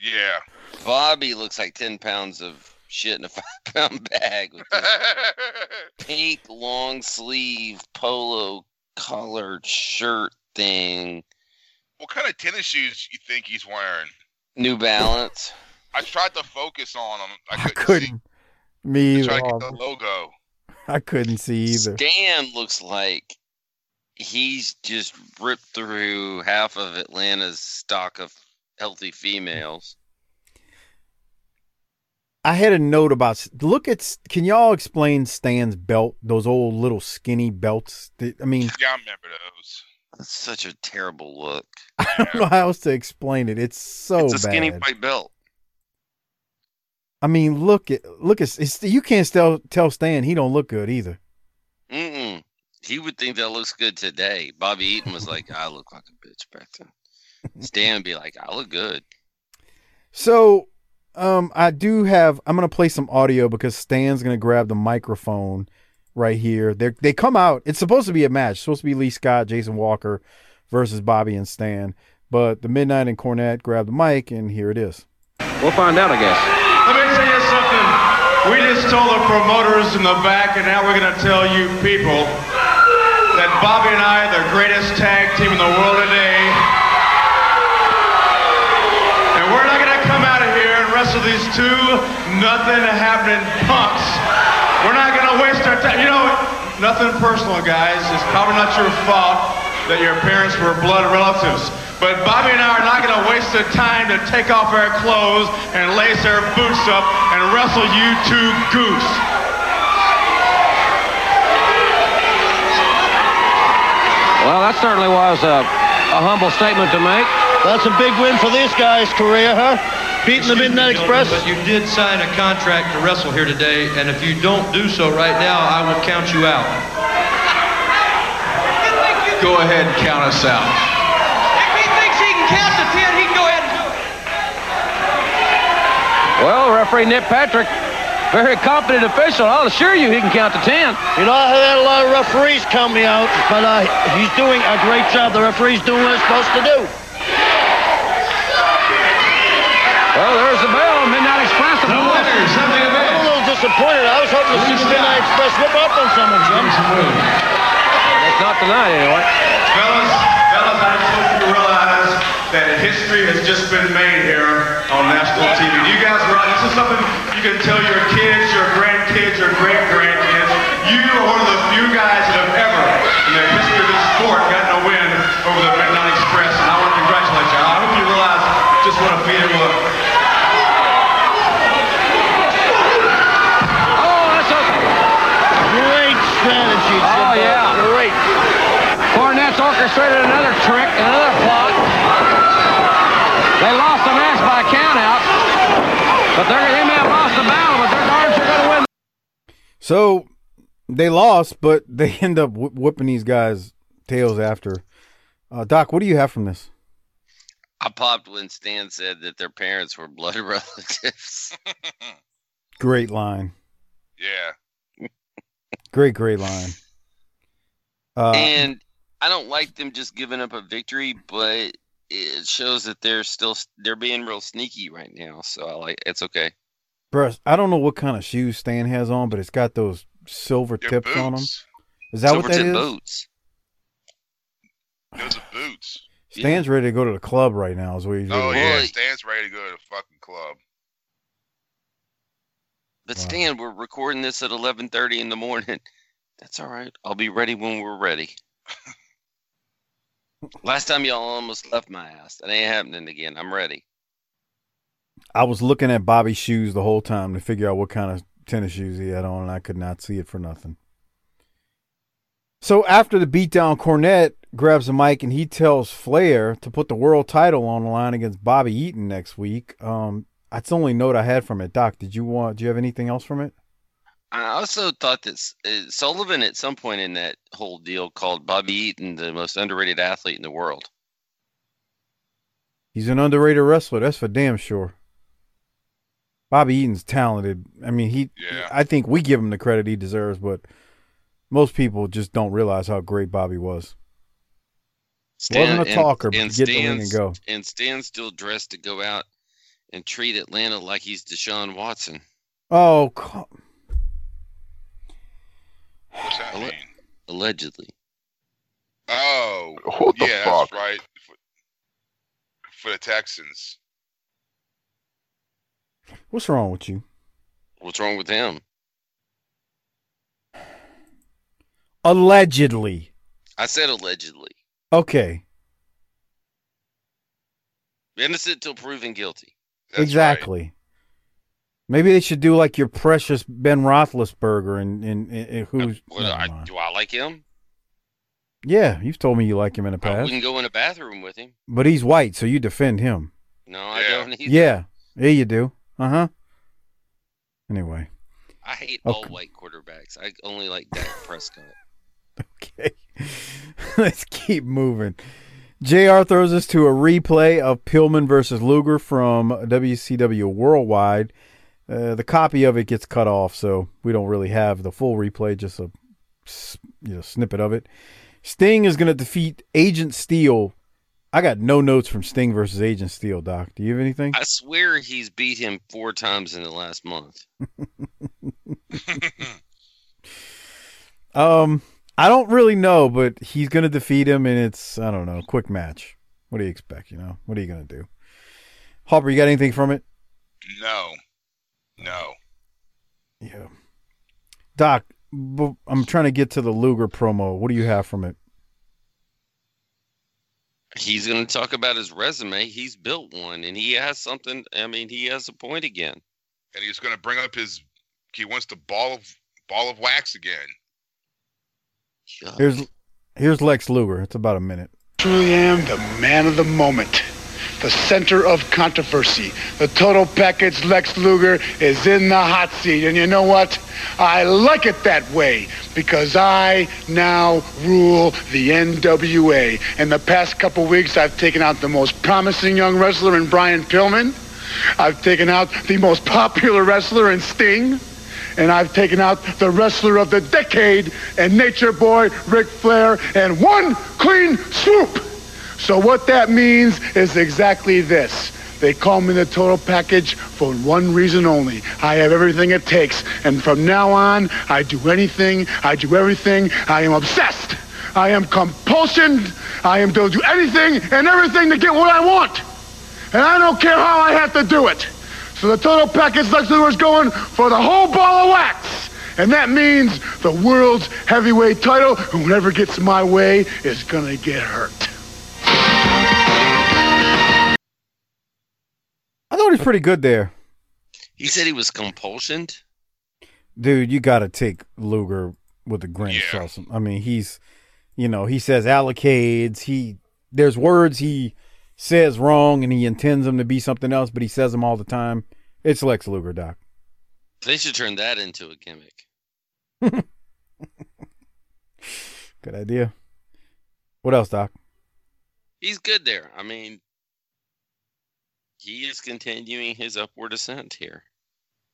Yeah. Bobby looks like ten pounds of shit in a five pound bag with this pink long sleeve polo collared shirt thing. What kind of tennis shoes you think he's wearing? New Balance. I tried to focus on him. I I couldn't, couldn't. Me see. either. Try to get the logo. I couldn't see either. Stan looks like he's just ripped through half of Atlanta's stock of healthy females. I had a note about look at can y'all explain Stan's belt? Those old little skinny belts. that- I mean, Yeah, I remember those. That's such a terrible look. I don't know how else to explain it. It's so it's a skinny white belt. I mean, look at look at it's, you can't tell tell Stan he don't look good either. Mm-mm. He would think that looks good today. Bobby Eaton was like, I look like a bitch back then. Stan would be like, I look good. So, um, I do have. I'm gonna play some audio because Stan's gonna grab the microphone right here. They they come out. It's supposed to be a match. It's supposed to be Lee Scott, Jason Walker versus Bobby and Stan. But the Midnight and Cornette grab the mic, and here it is. We'll find out, I guess. Let me tell you something. We just told the promoters in the back, and now we're going to tell you people that Bobby and I are the greatest tag team in the world today. And we're not going to come out of here these two nothing happening punks. We're not going to waste our time. You know, nothing personal, guys. It's probably not your fault that your parents were blood relatives. But Bobby and I are not going to waste the time to take off our clothes and lace our boots up and wrestle you two goose. Well, that certainly was a, a humble statement to make. That's a big win for this guy's career, huh? Beating the Excuse me, Midnight gentlemen, Express. But you did sign a contract to wrestle here today, and if you don't do so right now, I will count you out. Go ahead and count us out. If he thinks he can count to ten, he can go ahead and do it. Well, referee Nick Patrick, very competent official. I'll assure you he can count to ten. You know, I had a lot of referees count me out, but uh, he's doing a great job. The referee's doing what he's supposed to do. Well, there's the bell. Midnight Express. The winners of the I'm a little disappointed. I was hoping to see the Midnight Express whip up on someone, Jim. That's not tonight, anyway. Fellas, fellas, I just hope you realize that history has just been made here on national TV. You guys realize this is something you can tell your kids, your grandkids, your great-grandkids. You are one of the few guys that have ever, in the history of this sport, gotten a win over the Midnight Express, and I want to congratulate you. I hope you realize just what a feat it was. Oh, that's a Great strategy, Jim. Oh, yeah. Great. Cornette's orchestrated another trick, another plot. They lost the match by a countout, but they're, they may have lost the battle, but they're darn sure going to win. So they lost, but they end up wh- whipping these guys' tails after. Uh, Doc, what do you have from this? I popped when Stan said that their parents were blood relatives. Great line. Yeah. Great, great line. Uh, and I don't like them just giving up a victory, but it shows that they're still they're being real sneaky right now. So I like it's okay. Bruh, I don't know what kind of shoes Stan has on, but it's got those silver They're tips on them. Is that Silver what that tip is? boots. Those are boots. Stan's ready to go to the club right now. Is what he's oh, ready Oh to do. yeah, Stan's ready to go to the fucking club. But Stan, we're recording this at eleven thirty in the morning. That's all right. I'll be ready when we're ready. Last time y'all almost left my ass. That ain't happening again. I'm ready. I was looking at Bobby's shoes the whole time to figure out what kind of tennis shoes he had on, and I could not see it for nothing. So after the beatdown, Cornette grabs the mic and he tells Flair to put the world title on the line against Bobby Eaton next week. Um, that's the only note I had from it. Doc, did you want? Do you have anything else from it? I also thought that uh, Sullivan at some point in that whole deal called Bobby Eaton the most underrated athlete in the world. He's an underrated wrestler. That's for damn sure. Bobby Eaton's talented. I mean, he. Yeah. I think we give him the credit he deserves, but most people just don't realize how great Bobby was. Wasn't a talker, but and get in the ring and go. and Stan's still dressed to go out and treat Atlanta like he's Deshaun Watson. Oh, co- What's that Alle- mean? Allegedly. Oh, What the yeah, fuck? that's right. For, for the Texans. what's wrong with you? What's wrong with him? Allegedly. I said allegedly. Okay, Innocent till proven guilty. exactly. Maybe they should do like your precious Ben Roethlisberger and, and, and who's. Well, I, do I like him? Yeah, you've told me you like him in the I past, wouldn't go in a bathroom with him. but he's white, so you defend him. No, I don't either. Yeah, yeah, you do. Uh huh. Anyway, I hate all white quarterbacks. I only like Dak Prescott. okay. Let's keep moving. JR throws us to a replay of Pillman versus Luger from WCW Worldwide. Uh, the copy of it gets cut off, so we don't really have the full replay, just a you know, snippet of it. Sting is going to defeat Agent Steel. I got no notes from Sting versus Agent Steel, Doc. Do you have anything? I swear he's beat him four times in the last month. Um, I don't really know, but he's going to defeat him, and it's I don't know, quick match. What do you expect? You know, what are you going to do? Hopper, you got anything from it? No. No. Yeah. Doc, I'm trying to get to the Luger promo. What do you have from it? He's going to talk about his resume. He's built one, and he has something. I mean, he has a point again. And he's going to bring up his. He wants the ball of ball of wax again. Here's here's Lex Luger. It's about a minute. truly am the man of the moment, the center of controversy. The total package Lex Luger is in the hot seat. And you know what? I like it that way because I now rule the NWA. In the past couple weeks, I've taken out the most promising young wrestler in Brian Pillman. I've taken out the most popular wrestler in Sting. And I've taken out the wrestler of the decade and Nature Boy Ric Flair in one clean swoop. So what that means is exactly this. They call me the total package for one reason only. I have everything it takes. And from now on, I do anything, I do everything. I am obsessed. I am compulsion. I am to do anything and everything to get what I want. And I don't care how I have to do it. So the total package Lex Luger is going for the whole ball of wax. And that means the world's heavyweight title, whoever gets my way is gonna get hurt. I thought he was pretty good there. He said he was compulsioned. Dude, you got to take Luger with a grain of salt. I mean, he's, you know, he says allocades. He there's words he says wrong, and he intends them to be something else, but he says them all the time. It's Lex Luger, Doc. They should turn that into a gimmick. Good idea. What else, Doc? He's good there. I mean, he is continuing his upward ascent here.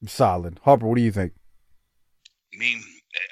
Solid. Harper, what do you think? I mean,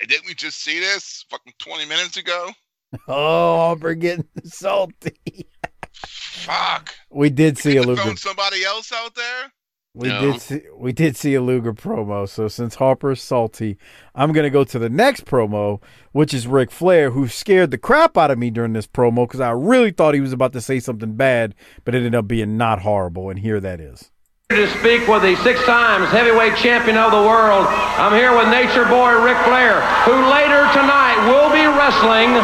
eh, didn't we just see this fucking 20 minutes ago? Oh, Harper getting salty. Fuck. We did see a Luger. Throwing somebody else out there? We No. did see we did see a Luger promo. So since Harper's salty, I'm gonna go to the next promo, which is Ric Flair, who scared the crap out of me during this promo because I really thought he was about to say something bad, but it ended up being not horrible. And here that is. to speak with the six times heavyweight champion of the world. I'm here with Nature Boy Ric Flair, who later tonight will be wrestling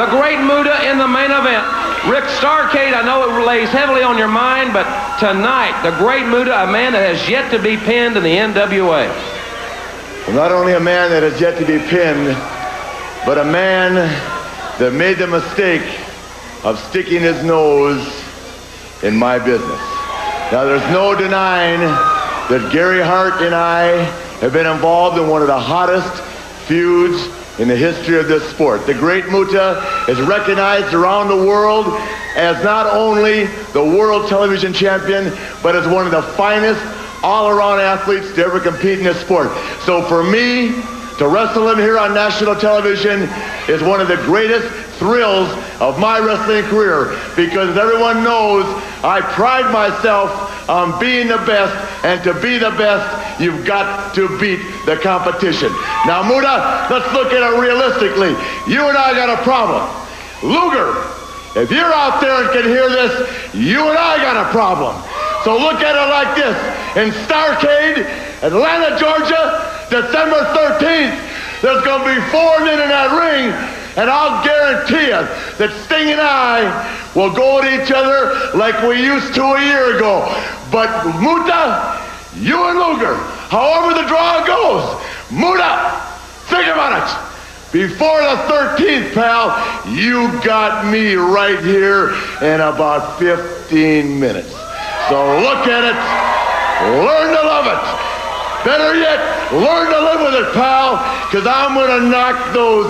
the Great Muta in the main event. Ric Starcade, I know it lays heavily on your mind, but tonight, the Great Muta, a man that has yet to be pinned in the NWA. Well, not only a man that has yet to be pinned, but a man that made the mistake of sticking his nose in my business. Now, there's no denying that Gary Hart and I have been involved in one of the hottest feuds in the history of this sport. The Great Muta is recognized around the world as not only the world television champion, but as one of the finest all-around athletes to ever compete in this sport. So for me, To wrestle him here on national television is one of the greatest thrills of my wrestling career because everyone knows I pride myself on being the best, and to be the best, you've got to beat the competition. Now, Muta, let's look at it realistically. You and I got a problem. Luger, if you're out there and can hear this, you and I got a problem. So look at it like this. In Starcade, Atlanta, Georgia, December 13th, there's going to be four men in that ring, and I'll guarantee you that Sting and I will go at each other like we used to a year ago. But Muta, you and Luger, however the draw goes, Muta, think about it. Before the 13th, pal, you got me right here in about 15 minutes. So look at it, learn to love it. Better yet, learn to live with it, pal, because I'm going to knock those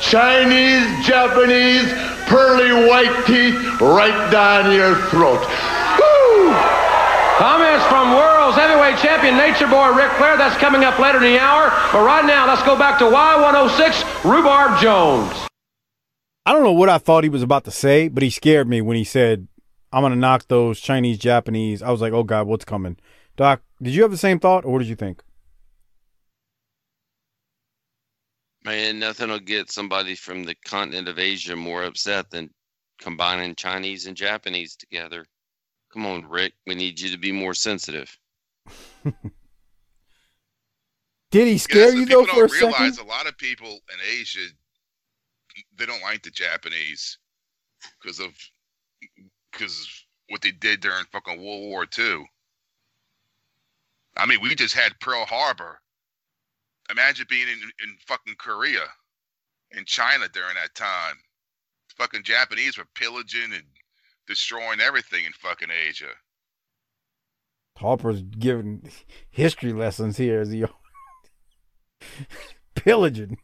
Chinese, Japanese, pearly white teeth right down your throat. Woo! Comments from World's Heavyweight Champion Nature Boy Ric Flair. That's coming up later in the hour. But right now, let's go back to Y106, Rhubarb Jones. I don't know what I thought he was about to say, but he scared me when he said, I'm going to knock those Chinese, Japanese. I was like, oh, God, what's coming? Doc, did you have the same thought, or what did you think? Man, nothing will get somebody from the continent of Asia more upset than combining Chinese and Japanese together. Come on, Ric. We need you to be more sensitive. Did he scare so you though people for a don't realize second? a lot of people in Asia they don't like the Japanese because of because what they did during fucking World War II. I mean, we just had Pearl Harbor. Imagine being in, in fucking Korea, in China during that time. Fucking Japanese were pillaging and destroying everything in fucking Asia. Harper's giving history lessons here as he pillaging.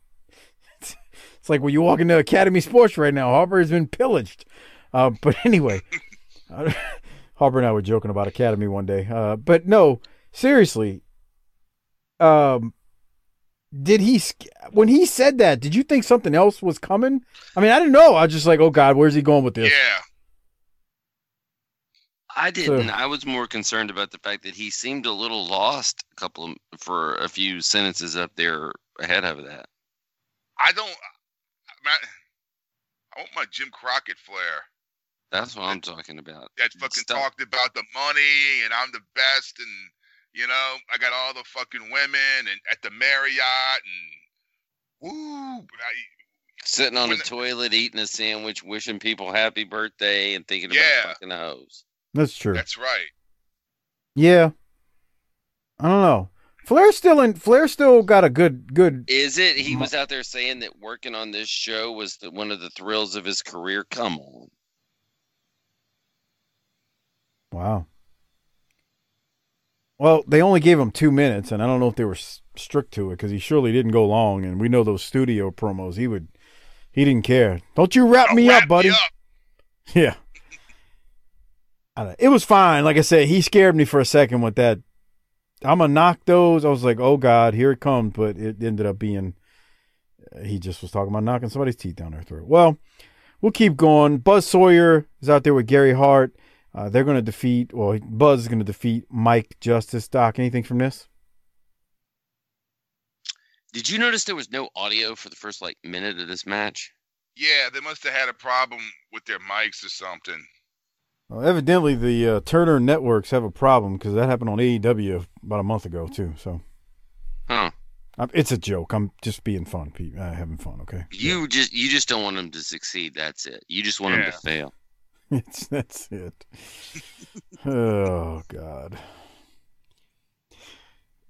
It's, it's like when you walk into Academy Sports right now. Harper has been pillaged. Uh, but anyway, Harper and I were joking about Academy one day. Uh, but no, seriously. Um, did he when he said that? Did you think something else was coming? I mean, I didn't know. I was just like, oh God, where's he going with this? Yeah. I didn't. I was more concerned about the fact that he seemed a little lost a couple of, for a few sentences up there ahead of that. I don't. Man, I want my Jim Crockett flair. That's what I'm talking about. that fucking talked about the money and I'm the best and you know I got all the fucking women and at the Marriott and woo. I, Sitting on when a the- toilet eating a sandwich, wishing people happy birthday and thinking Yeah. about fucking hoes. That's true. That's right. Yeah. I don't know. Flair still in. Flair still got a good good. Is it? He was out there saying that working on this show was the, one of the thrills of his career. Come on. Wow. Well, they only gave him two minutes, and I don't know if they were strict to it because he surely didn't go long. And we know those studio promos. He would. He didn't care. Don't you wrap me up, buddy. Yeah. I don't- It was fine. Like I said, he scared me for a second with that. I'm gonna knock those. I was like, oh god, here it comes. But it ended up being uh, he just was talking about knocking somebody's teeth down their throat. Well, we'll keep going. Buzz Sawyer is out there with Gary Hart. Uh, they're going to defeat. Well, Buzz is going to defeat Mike Justice. Doc, anything from this? Did you notice there was no audio for the first like minute of this match? Yeah, they must have had a problem with their mics or something. Well, evidently, the uh, Turner networks have a problem because that happened on AEW about a month ago too. So, Huh. Um, it's a joke. I'm just being fun, Pete. Uh, having fun. Okay. You just you just don't want them to succeed. That's it. You just want them to fail. It's that's it. oh God.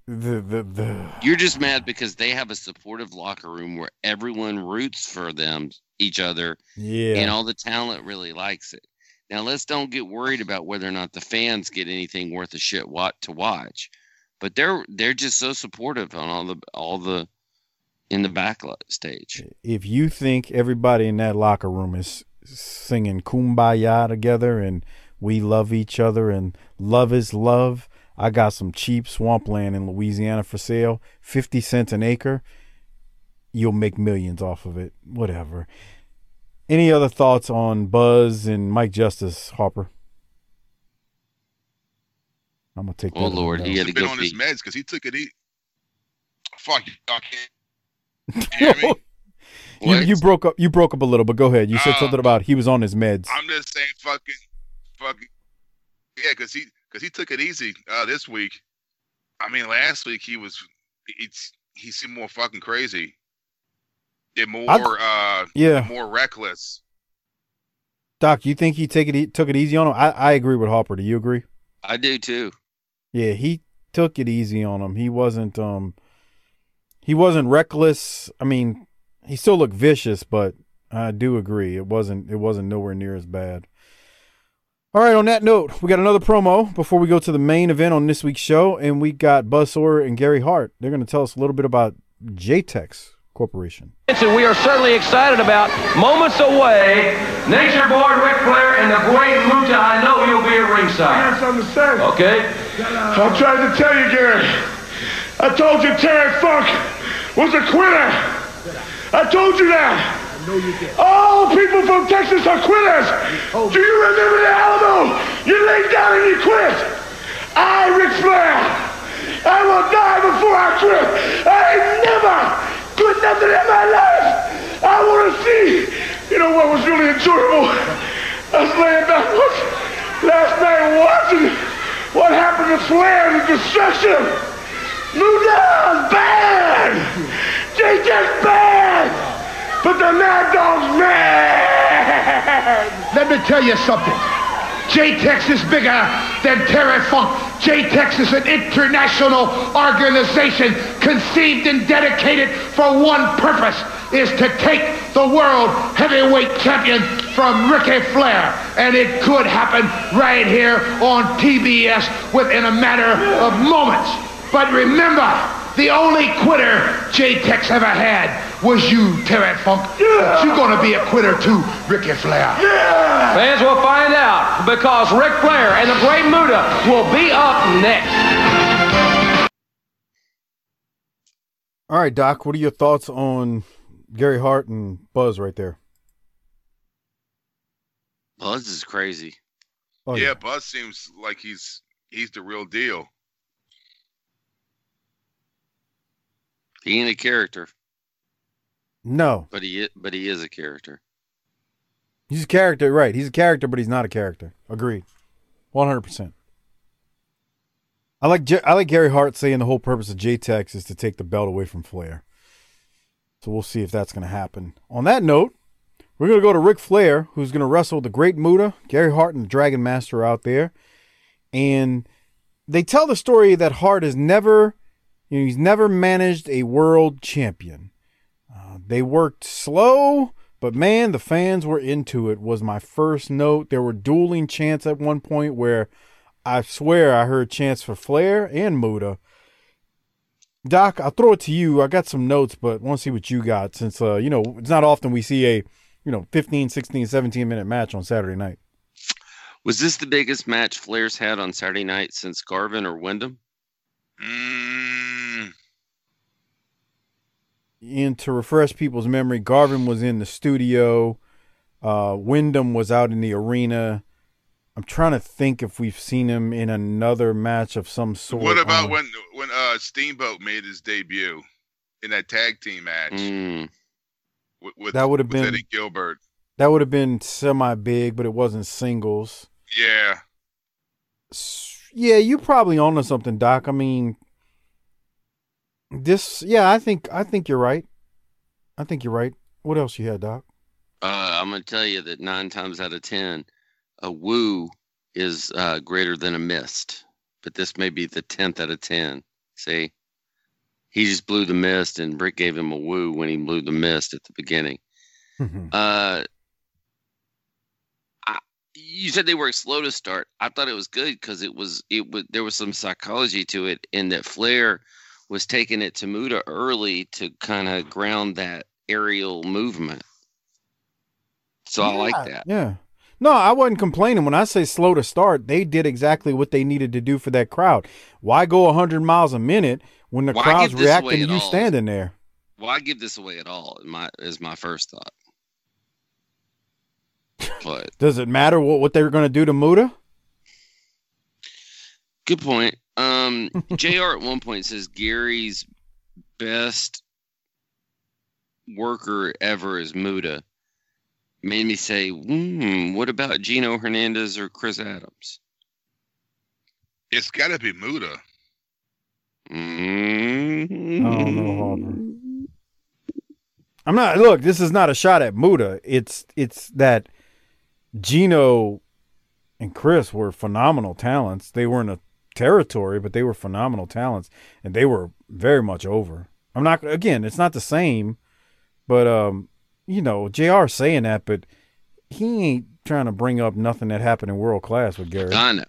The the the You're just mad because they have a supportive locker room where everyone roots for them, each other, yeah. and all the talent really likes it. Now let's don't get worried about whether or not the fans get anything worth a shit what to watch, but they're they're just so supportive on all the all the in the back stage. if you think everybody in that locker room is singing kumbaya together and we love each other and love is love, I got some cheap swampland in Louisiana for sale, 50 cents an acre. you'll make millions off of it. Whatever. Any other thoughts on Buzz and Mike Justice, Harper? I'm gonna take. Oh, that Lord, he had to He's been go on his meds because he took it. He fuck y'all can't. You hear me? You, you broke up. You broke up a little, but go ahead. You said Uh, something about he was on his meds. I'm just saying, fucking, fucking, yeah, because he because he took it easy uh, this week. I mean, last week he was it's he seemed more fucking crazy. And more, uh, yeah. more reckless. Doc, you think he take it e- took it easy on him? I, I agree with Harper. Do you agree? I do too. Yeah, he took it easy on him. He wasn't um he wasn't reckless. I mean, he still looked vicious, but I do agree it wasn't it wasn't nowhere near as bad. All right, on that note, we got another promo before we go to the main event on this week's show, and we got Buzz Sawyer and Gary Hart. They're going to tell us a little bit about JTEX Corporation. And we are certainly excited about moments away. Nature Boy, Ric Flair, and the great Muta. I know you'll be at ringside. Yes, I'm the same. Okay? I'm trying to tell you, Gary. I told you Terry Funk was a quitter. I told you that. I know you did. All people from Texas are quitters. Do you remember the Alamo? You laid down and you quit. I, Ric Flair, I will die before I quit. I ain't never quit nothing in my life. I want to see. You know what was really enjoyable? I was laying back last night watching what happened to Flair, the destruction. New Muta's bad. JJ's bad. But the Mad Dog's mad. Let me tell you something. J-Tex is bigger than Terry Funk. J-Tex is an international organization conceived and dedicated for one purpose, is to take the world heavyweight champion from Ricky Flair. And it could happen right here on TBS within a matter of moments. But remember, the only quitter J-Tex ever had was you, Terry Funk. Yeah. You're gonna be a quitter too, Ricky Flair. Yeah. Fans will find out because Ric Flair and the Great Muta will be up next. All right, Doc, what are your thoughts on Gary Hart and Buzz right there? Buzz is crazy. Oh, yeah, yeah, Buzz seems like he's he's the real deal. He ain't a character, No, but he i- but he is a character. he's a character, right? He's a character, but he's not a character. Agreed, one hundred percent. I like J- I like Gary Hart saying the whole purpose of JTEX is to take the belt away from Flair. So we'll see if that's going to happen. On that note, we're going to go to Ric Flair, who's going to wrestle the Great Muta, Gary Hart, and the Dragon Master out there, and they tell the story that Hart has never, you know, he's never managed a world champion. Uh, they worked slow, but man, the fans were into it. Was my first note. There were dueling chants at one point where I swear I heard chants for Flair and Muta. Doc, I'll throw it to you. I got some notes, but want to see what you got since uh, you know, it's not often we see a, you know, 15, 16, 17 minute match on Saturday night. Was this the biggest match Flair's had on Saturday night since Garvin or Windham? Mm, And to refresh people's memory, Garvin was in the studio. Uh, Windham was out in the arena. I'm trying to think if we've seen him in another match of some sort. what about on- when when uh Steamboat made his debut in that tag team match Mm. with, with That would have been- Eddie Gilbert? that would have been semi big, but it wasn't singles. Yeah, Yeah, you're probably onto something, Doc. I mean, this. Yeah, I think I think you're right. I think you're right. What else you had, Doc? Uh, I'm gonna tell you that nine times out of ten, a woo is uh, greater than a mist. But this may be the tenth out of ten. See, he just blew the mist, and Brick gave him a woo when he blew the mist at the beginning. Uh, I, you said they were slow to start. I thought it was good because it was it was there was some psychology to it, in that Flair was taking it to Muta early to kind of ground that aerial movement. So I like that. Yeah. No, I wasn't complaining. When I say slow to start, they did exactly what they needed to do for that crowd. Why go 100 miles a minute when the Why crowd's get this way reacting to you all? standing there? Why give this away at all? is My is my first thought. But Does it matter what, what they were going to do to Muta? Good point. Um, JR at one point says Gary's best worker ever is Muta. Made me say, hmm, what about Gino Hernandez or Chris Adams? It's got to be Muta. Mm-hmm. I don't know, Hopper. I'm not. Look, this is not a shot at Muta. It's it's that Gino and Chris were phenomenal talents. They weren't a territory, but they were phenomenal talents, and they were very much over. I'm not. Again, it's not the same, but um, you know, JR saying that, but he ain't trying to bring up nothing that happened in world class with Gary. I know.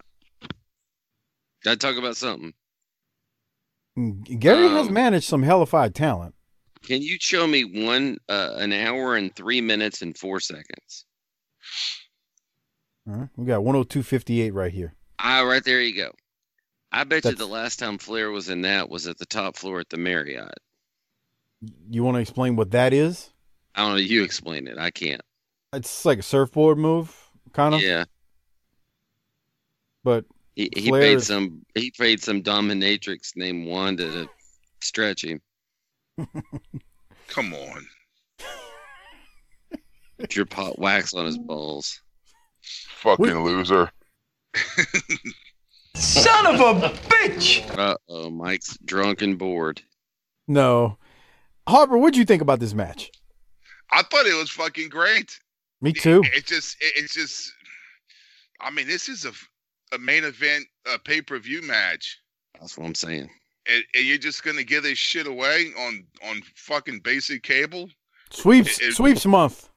Gotta talk about something. Gary has Um, managed some hellified talent. Can you show me one uh, an hour and three minutes and four seconds? All right, we got 102.58 right here. Ah, right there you go. I bet you the last time Flair was in that was at the top floor at the Marriott. You want to explain what that is? I don't know. You explain it. I can't. It's like a surfboard move, kind of. Yeah. But He, he Flair paid some. He paid some dominatrix named Wanda to stretch him. Come on. Pure pot wax on his balls. Fucking loser. Son of a bitch! Uh oh, Mike's drunk and bored. no, Hopper, what'd you think about this match? I thought it was fucking great. Me too. It, it just, it, it's just. I mean, this is a, a main event, a pay per view match, That's what I'm saying. and, and you're just gonna give this shit away on on fucking basic cable. Sweeps, It- it- sweeps month.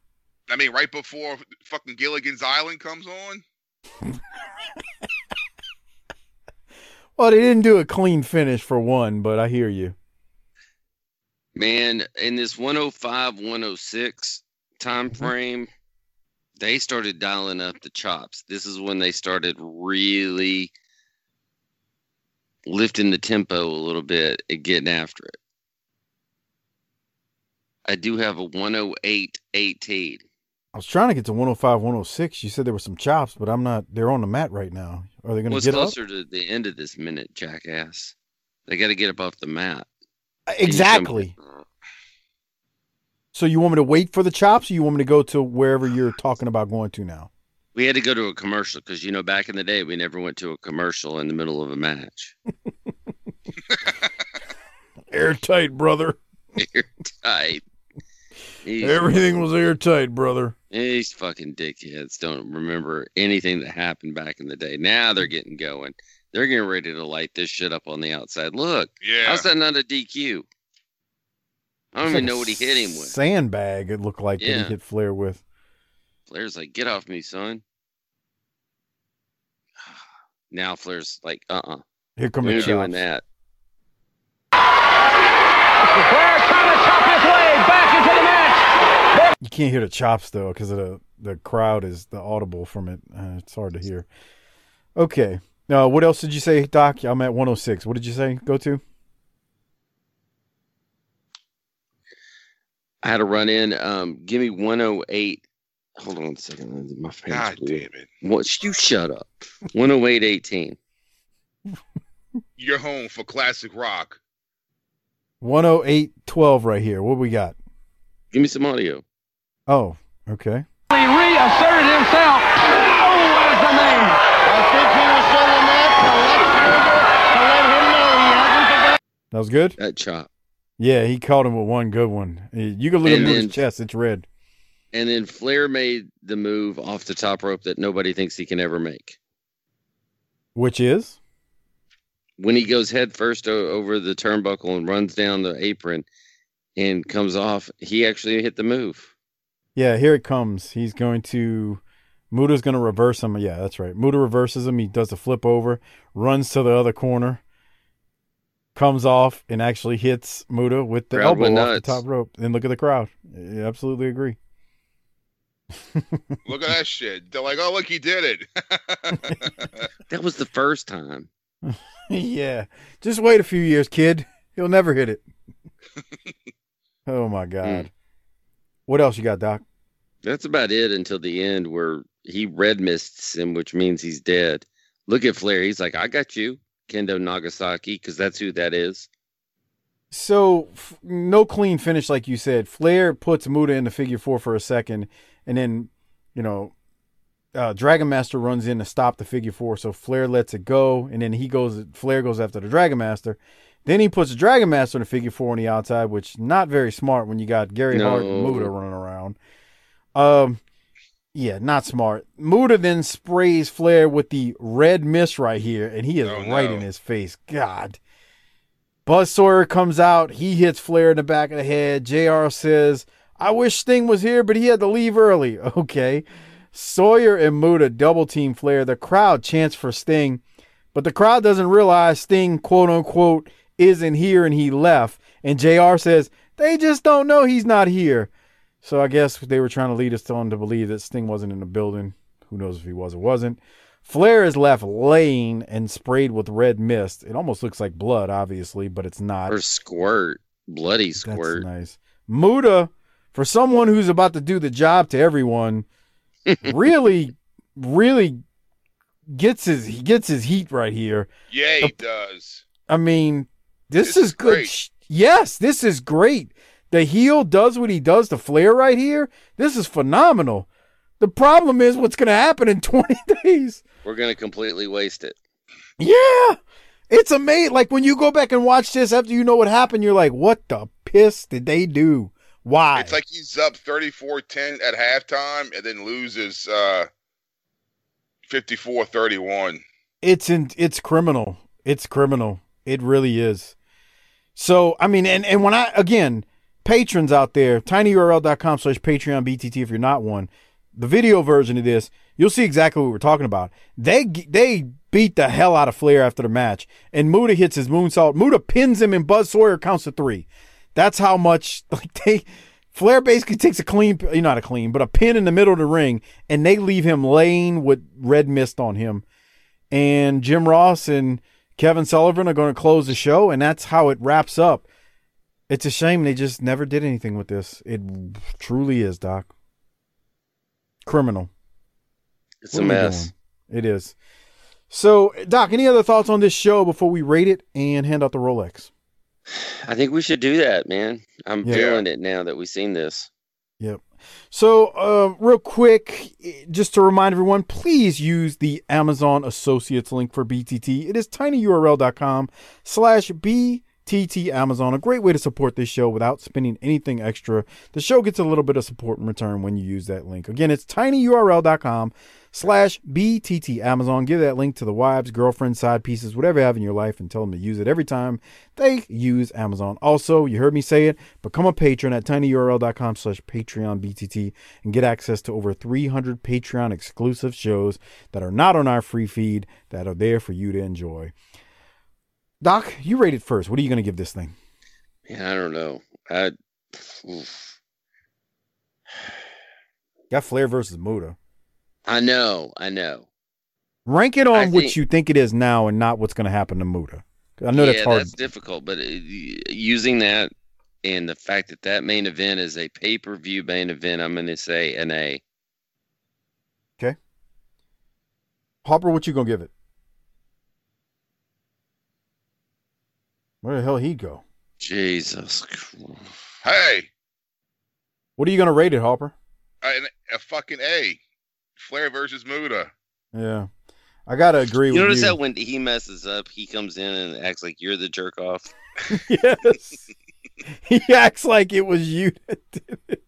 I mean, right before fucking Gilligan's Island comes on. Well, they didn't do a clean finish for one, but I hear you. Man, in this 105, 106 time Mm-hmm. frame, they started dialing up the chops. This is when they started really lifting the tempo a little bit and getting after it. I do have a 108 18. I was trying to get to 105, 106. You said there were some chops, but I'm not. They're on the mat right now. Are they going to What's get up? closer to the end of this minute, jackass? They got to get up off the mat. Uh, Can you show me- Exactly. So you want me to wait for the chops, or you want me to go to wherever you're talking about going to now? We had to go to a commercial because you know back in the day we never went to a commercial in the middle of a match. Airtight, brother. Airtight. These- Everything was airtight, brother. These fucking dickheads don't remember anything that happened back in the day. Now they're getting going. They're getting ready to light this shit up on the outside. Look, Yeah. how's that not a DQ? I don't It's even like know what he hit him with. Sandbag. It looked like that Yeah. he hit Flair with. Flair's like, get off me, son. Now Flair's like, uh uh Here come We're the doing that. Flair trying to chop his way back into the match. You can't hear the chops though, because the the crowd is the audible from it. Uh, it's hard to hear. Okay. Uh, what else did you say, Doc? I'm at 106. What did you say? Go to? I had to run in. Um, give me 108. Hold on a second. My page God blew. damn it. What? You shut up. 108 18. You're home for classic rock. 108.12 right here. What we got? Give me some audio. Oh, okay. He reasserted himself. Oh, what is the name? I think he was on the mat to let to let him know he hasn't forgotten. That was good? That chop. Yeah, he caught him with one good one. You can look at his chest. It's red. And then Flair made the move off the top rope that nobody thinks he can ever make. Which is? When he goes head first over the turnbuckle and runs down the apron and comes off, he actually hit the move. Yeah, here it comes. He's going to. Muta's going to reverse him. Yeah, that's right. Muta reverses him. He does the flip over, runs to the other corner, comes off, and actually hits Muta with the Crowd elbow went off the top rope. And look at the crowd. I absolutely agree. Look at that shit. They're like, oh, look, he did it. That was the first time. yeah. Just wait a few years, kid. He'll never hit it. Oh my god. Hmm. What else you got, Doc? That's about it until the end where he red mists him, which means he's dead. Look at Flair. He's like, I got you, Kendo Nagasaki, because that's who that is. So f- no clean finish, like you said. Flair puts Muta in the figure four for a second, and then you know, uh, Dragon Master runs in to stop the figure four. So Flair lets it go, and then he goes. Flair goes after the Dragon Master. Then he puts the Dragon Master in the figure four on the outside, which not very smart when you got Gary Hart and No. Muta running around. Um, yeah, not smart. Muta then sprays Flair with the red mist right here, and he is right in his face. God. Buzz Sawyer comes out. He hits Flair in the back of the head. JR says, I wish Sting was here, but he had to leave early. Okay. Sawyer and Muta double team Flair. The crowd chants for Sting, but the crowd doesn't realize Sting, quote unquote, isn't here and he left. And JR says, they just don't know he's not here. So I guess they were trying to lead us on to believe that Sting wasn't in the building. Who knows if he was or wasn't. Flair is left laying and sprayed with red mist. It almost looks like blood, obviously, but it's not. Or squirt. Bloody squirt. That's nice. Muta, for someone who's about to do the job to everyone, really, really gets his he gets his heat right here. Yeah, he does. I mean, this, This is, is good. sh- Yes, this is great. The heel does what he does to Flair right here. This is phenomenal. The problem is what's going to happen in 20 days. We're gonna completely waste it. Yeah. It's amazing. Like when you go back and watch this after you know what happened, you're like, what the piss did they do? Why? It's like he's up 34-10 at halftime and then loses uh 54-31. it's in, it's criminal. It's criminal. It really is. So I mean, and and when I again, patrons out there, tinyurl.com slash Patreon BTT if you're not one, the video version of this, you'll see exactly what we're talking about. They they beat the hell out of Flair after the match, and Muta hits his moonsault. Muta pins him, and Buzz Sawyer counts to three. That's how much like they. Flair basically takes a clean, eh, not a clean, but a pin in the middle of the ring, and they leave him laying with red mist on him. And Jim Ross and Kevin Sullivan are going to close the show, and that's how it wraps up. It's a shame they just never did anything with this. It truly is, Doc. Criminal. It's What a mess. It is. So, Doc, any other thoughts on this show before we rate it and hand out the Rolex? I think we should do that, man. I'm Yeah. feeling it now that we've seen this. Yep. So, uh, real quick, just to remind everyone, please use the Amazon Associates link for BTT. It is tinyurl.com slash BTT Amazon. A great way to support this show without spending anything extra. The show gets a little bit of support in return when you use that link. Again, it's tinyurl.com slash BTT Amazon. Give that link to the wives, girlfriends, side pieces, whatever you have in your life, and tell them to use it every time they use Amazon. Also, you heard me say it, become a patron at tinyurl.com slash Patreon BTT and get access to over 300 Patreon exclusive shows that are not on our free feed that are there for you to enjoy. Doc, you rate it first. What are you going to give this thing? Yeah, I don't know. I, oof. Got Flair versus Muta. I know, I know. Rank it on I what think- you think it is now and not what's going to happen to Muta. I know that's yeah, hard. that's difficult, but uh, using that and the fact that that main event is a pay per view main event, I'm going to say an A. Okay. Hopper, what you going to give it? Where the hell he go? Jesus. Christ. Hey, What are you going to rate it, Hopper? a, a fucking A. Flair versus Muta. Yeah. I got to agree You with notice you. that when he messes up, he comes in and acts like you're the jerk off. yes. he acts like it was you that did it.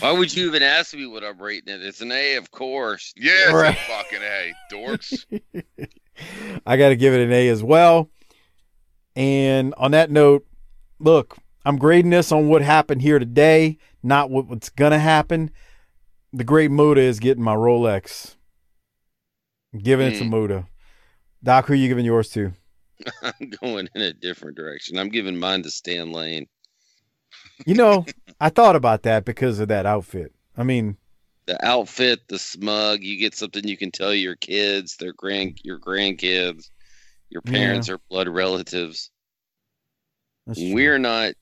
Why would you even ask me what I'm rating it? It's an A, of course. Yeah, it's Right. a fucking A, dorks. I got to give it an A as well. And on that note, look, I'm grading this on what happened here today, not what, what's going to happen. The great Muta is getting my Rolex. I'm giving it to Mm. Muta. Doc, who are you giving yours to? I'm going in a different direction. I'm giving mine to Stan Lane. You know, I thought about that because of that outfit. I mean, The outfit, the smug, you get something you can tell your kids, their grand your grandkids, your Yeah. parents or blood relatives. We're not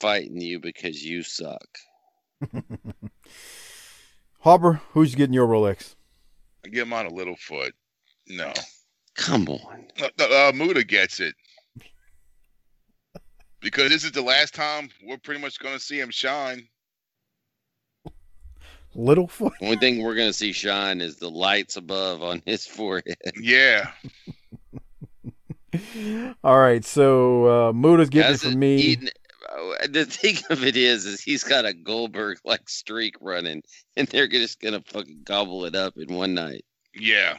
fighting you because you suck. Hopper, who's getting your Rolex? I give him on a little foot. No. Come on. No, no, uh, Muta gets it. Because this is the last time we're pretty much going to see him shine. Little foot. Only thing we're gonna see shine is the lights above on his forehead. Yeah. All right, so uh, Muta's getting As it from me. eating- Oh, the thing of it is, is he's got a Goldberg like streak running, and they're just gonna fucking gobble it up in one night. Yeah.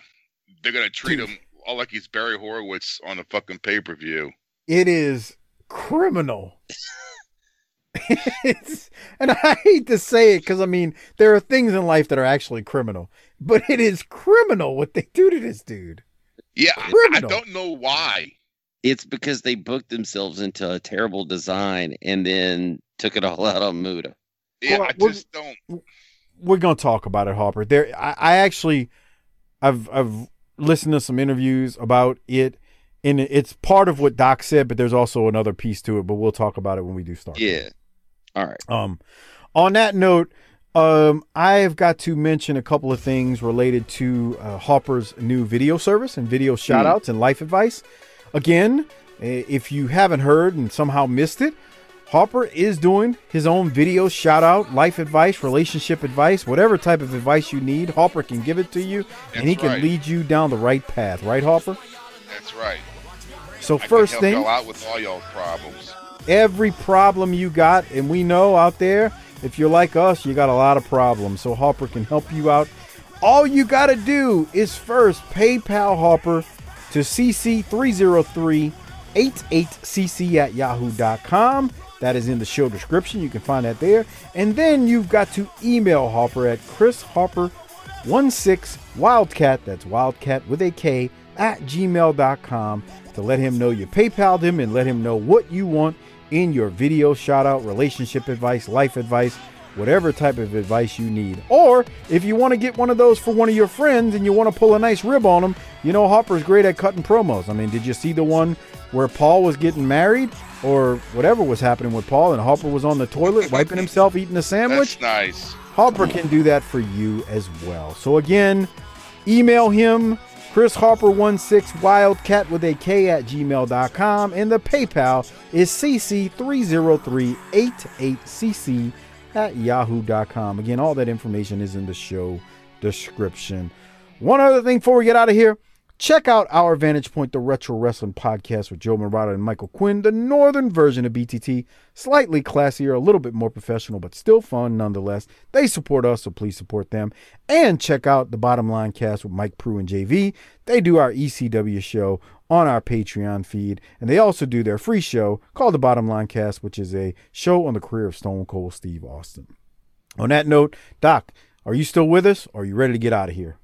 They're going to treat him all like he's Barry Horowitz on a fucking pay per view. It is criminal. it's, and I hate to say it because I mean there are things in life that are actually criminal, but it is criminal what they do to this dude. Yeah, I, I don't know why. It's because they booked themselves into a terrible design and then took it all out on Muta. Yeah, Well, I just don't. We're gonna talk about it, Hopper. There, I, I actually, I've I've listened to some interviews about it, and it's part of what Doc said, but there's also another piece to it. But we'll talk about it when we do start. Yeah. All right. Um, on that note, um, I've got to mention a couple of things related to uh, Hopper's new video service and video shout outs and life advice. Again, eh, if you haven't heard and somehow missed it, Hopper is doing his own video shout out, life advice, relationship advice, whatever type of advice you need. Hopper can give it to you and he can right. lead you down the right path, right, Hopper? That's right. So, I first thing, out with all y'all problems. every problem you got, and we know out there, if you're like us, you got a lot of problems. So Hopper can help you out. All you got to do is first PayPal Hopper to cc30388cc at yahoo.com. That is in the show description. You can find that there. And then you've got to email Hopper at Chris Hopper 16 Wildcat, that's Wildcat with a K, at gmail.com to let him know you PayPal'd him and let him know what you want in your video shout out, relationship advice, life advice, whatever type of advice you need. Or if you want to get one of those for one of your friends and you want to pull a nice rib on them, you know Hopper's great at cutting promos. I mean, did you see the one where Paul was getting married or whatever was happening with Paul and Hopper was on the toilet wiping himself eating a sandwich? That's nice. Hopper can do that for you as well. So again, email him Chris Hopper16 Wildcat with a K at gmail.com and the PayPal is CC30388CC at yahoo.com. Again, all that information is in the show description. One other thing before we get out of here. Check out our Vantage Point, the Retro Wrestling Podcast with Joe Murata and Michael Quinn, the northern version of BTT. Slightly classier, a little bit more professional, but still fun nonetheless. They support us, so please support them. And check out the Bottom Line Cast with Mike Prue and JV. They do our ECW show on our Patreon feed, and they also do their free show called the Bottom Line Cast, which is a show on the career of Stone Cold Steve Austin. On that note, Doc, are you still with us? Or are you ready to get out of here?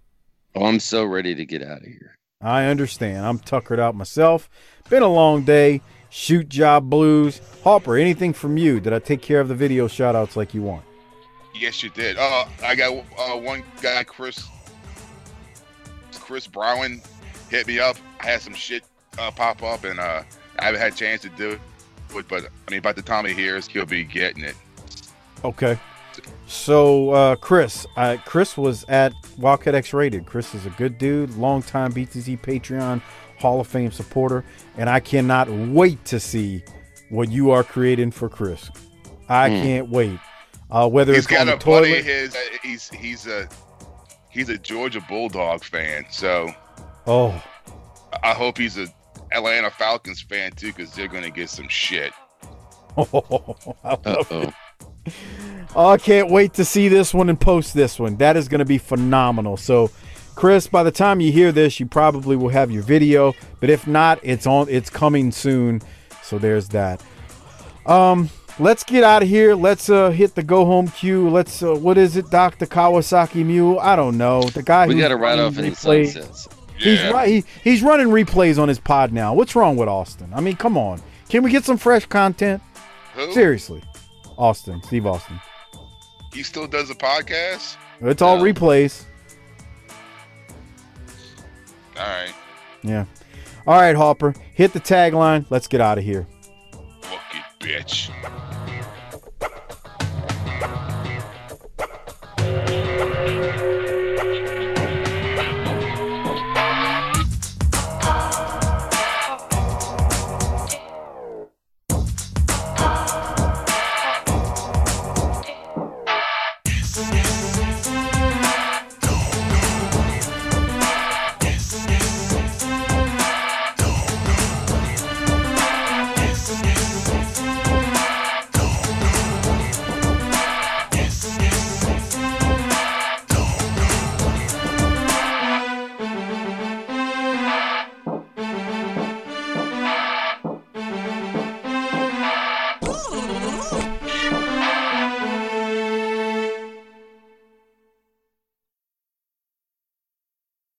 Oh, I'm so ready to get out of here. I understand. I'm tuckered out myself. Been a long day. Shoot job blues. Hopper, anything from you? Did I take care of the video shout outs like you want? Yes, you did. Uh, I got uh, one guy, Chris Chris Brown, hit me up. I had some shit uh, pop up, and uh, I haven't had a chance to do it. But I mean, by the time he hears, he'll be getting it. Okay. So, uh, Chris, uh, Chris was at Wildcat X Rated. Chris is a good dude, longtime BTT Patreon Hall of Fame supporter, and I cannot wait to see what you are creating for Chris. I Hmm. can't wait. Uh, whether He's it's got a buddy. toilet. His uh, he's he's a he's a Georgia Bulldog fan. So Oh, I hope he's a Atlanta Falcons fan too, because they're gonna get some shit. I. Oh, I can't wait to see this one and post this one. That is going to be phenomenal. So, Chris, by the time you hear this, you probably will have your video, but if not, it's on it's coming soon. So there's that. Um let's get out of here. Let's uh hit the go home queue. Let's uh, what is it, Dr. Kawasaki Mule? I don't know. The guy We got to running off any replays- sunsets. He's right. He, he's running replays on his pod now. What's wrong with Austin? I mean, come on. Can we get some fresh content? Who? Seriously. Austin, Steve Austin. He still does a podcast. It's all replays. All right. Yeah. All right, Hopper. Hit the tagline. Let's get out of here. Fucking bitch.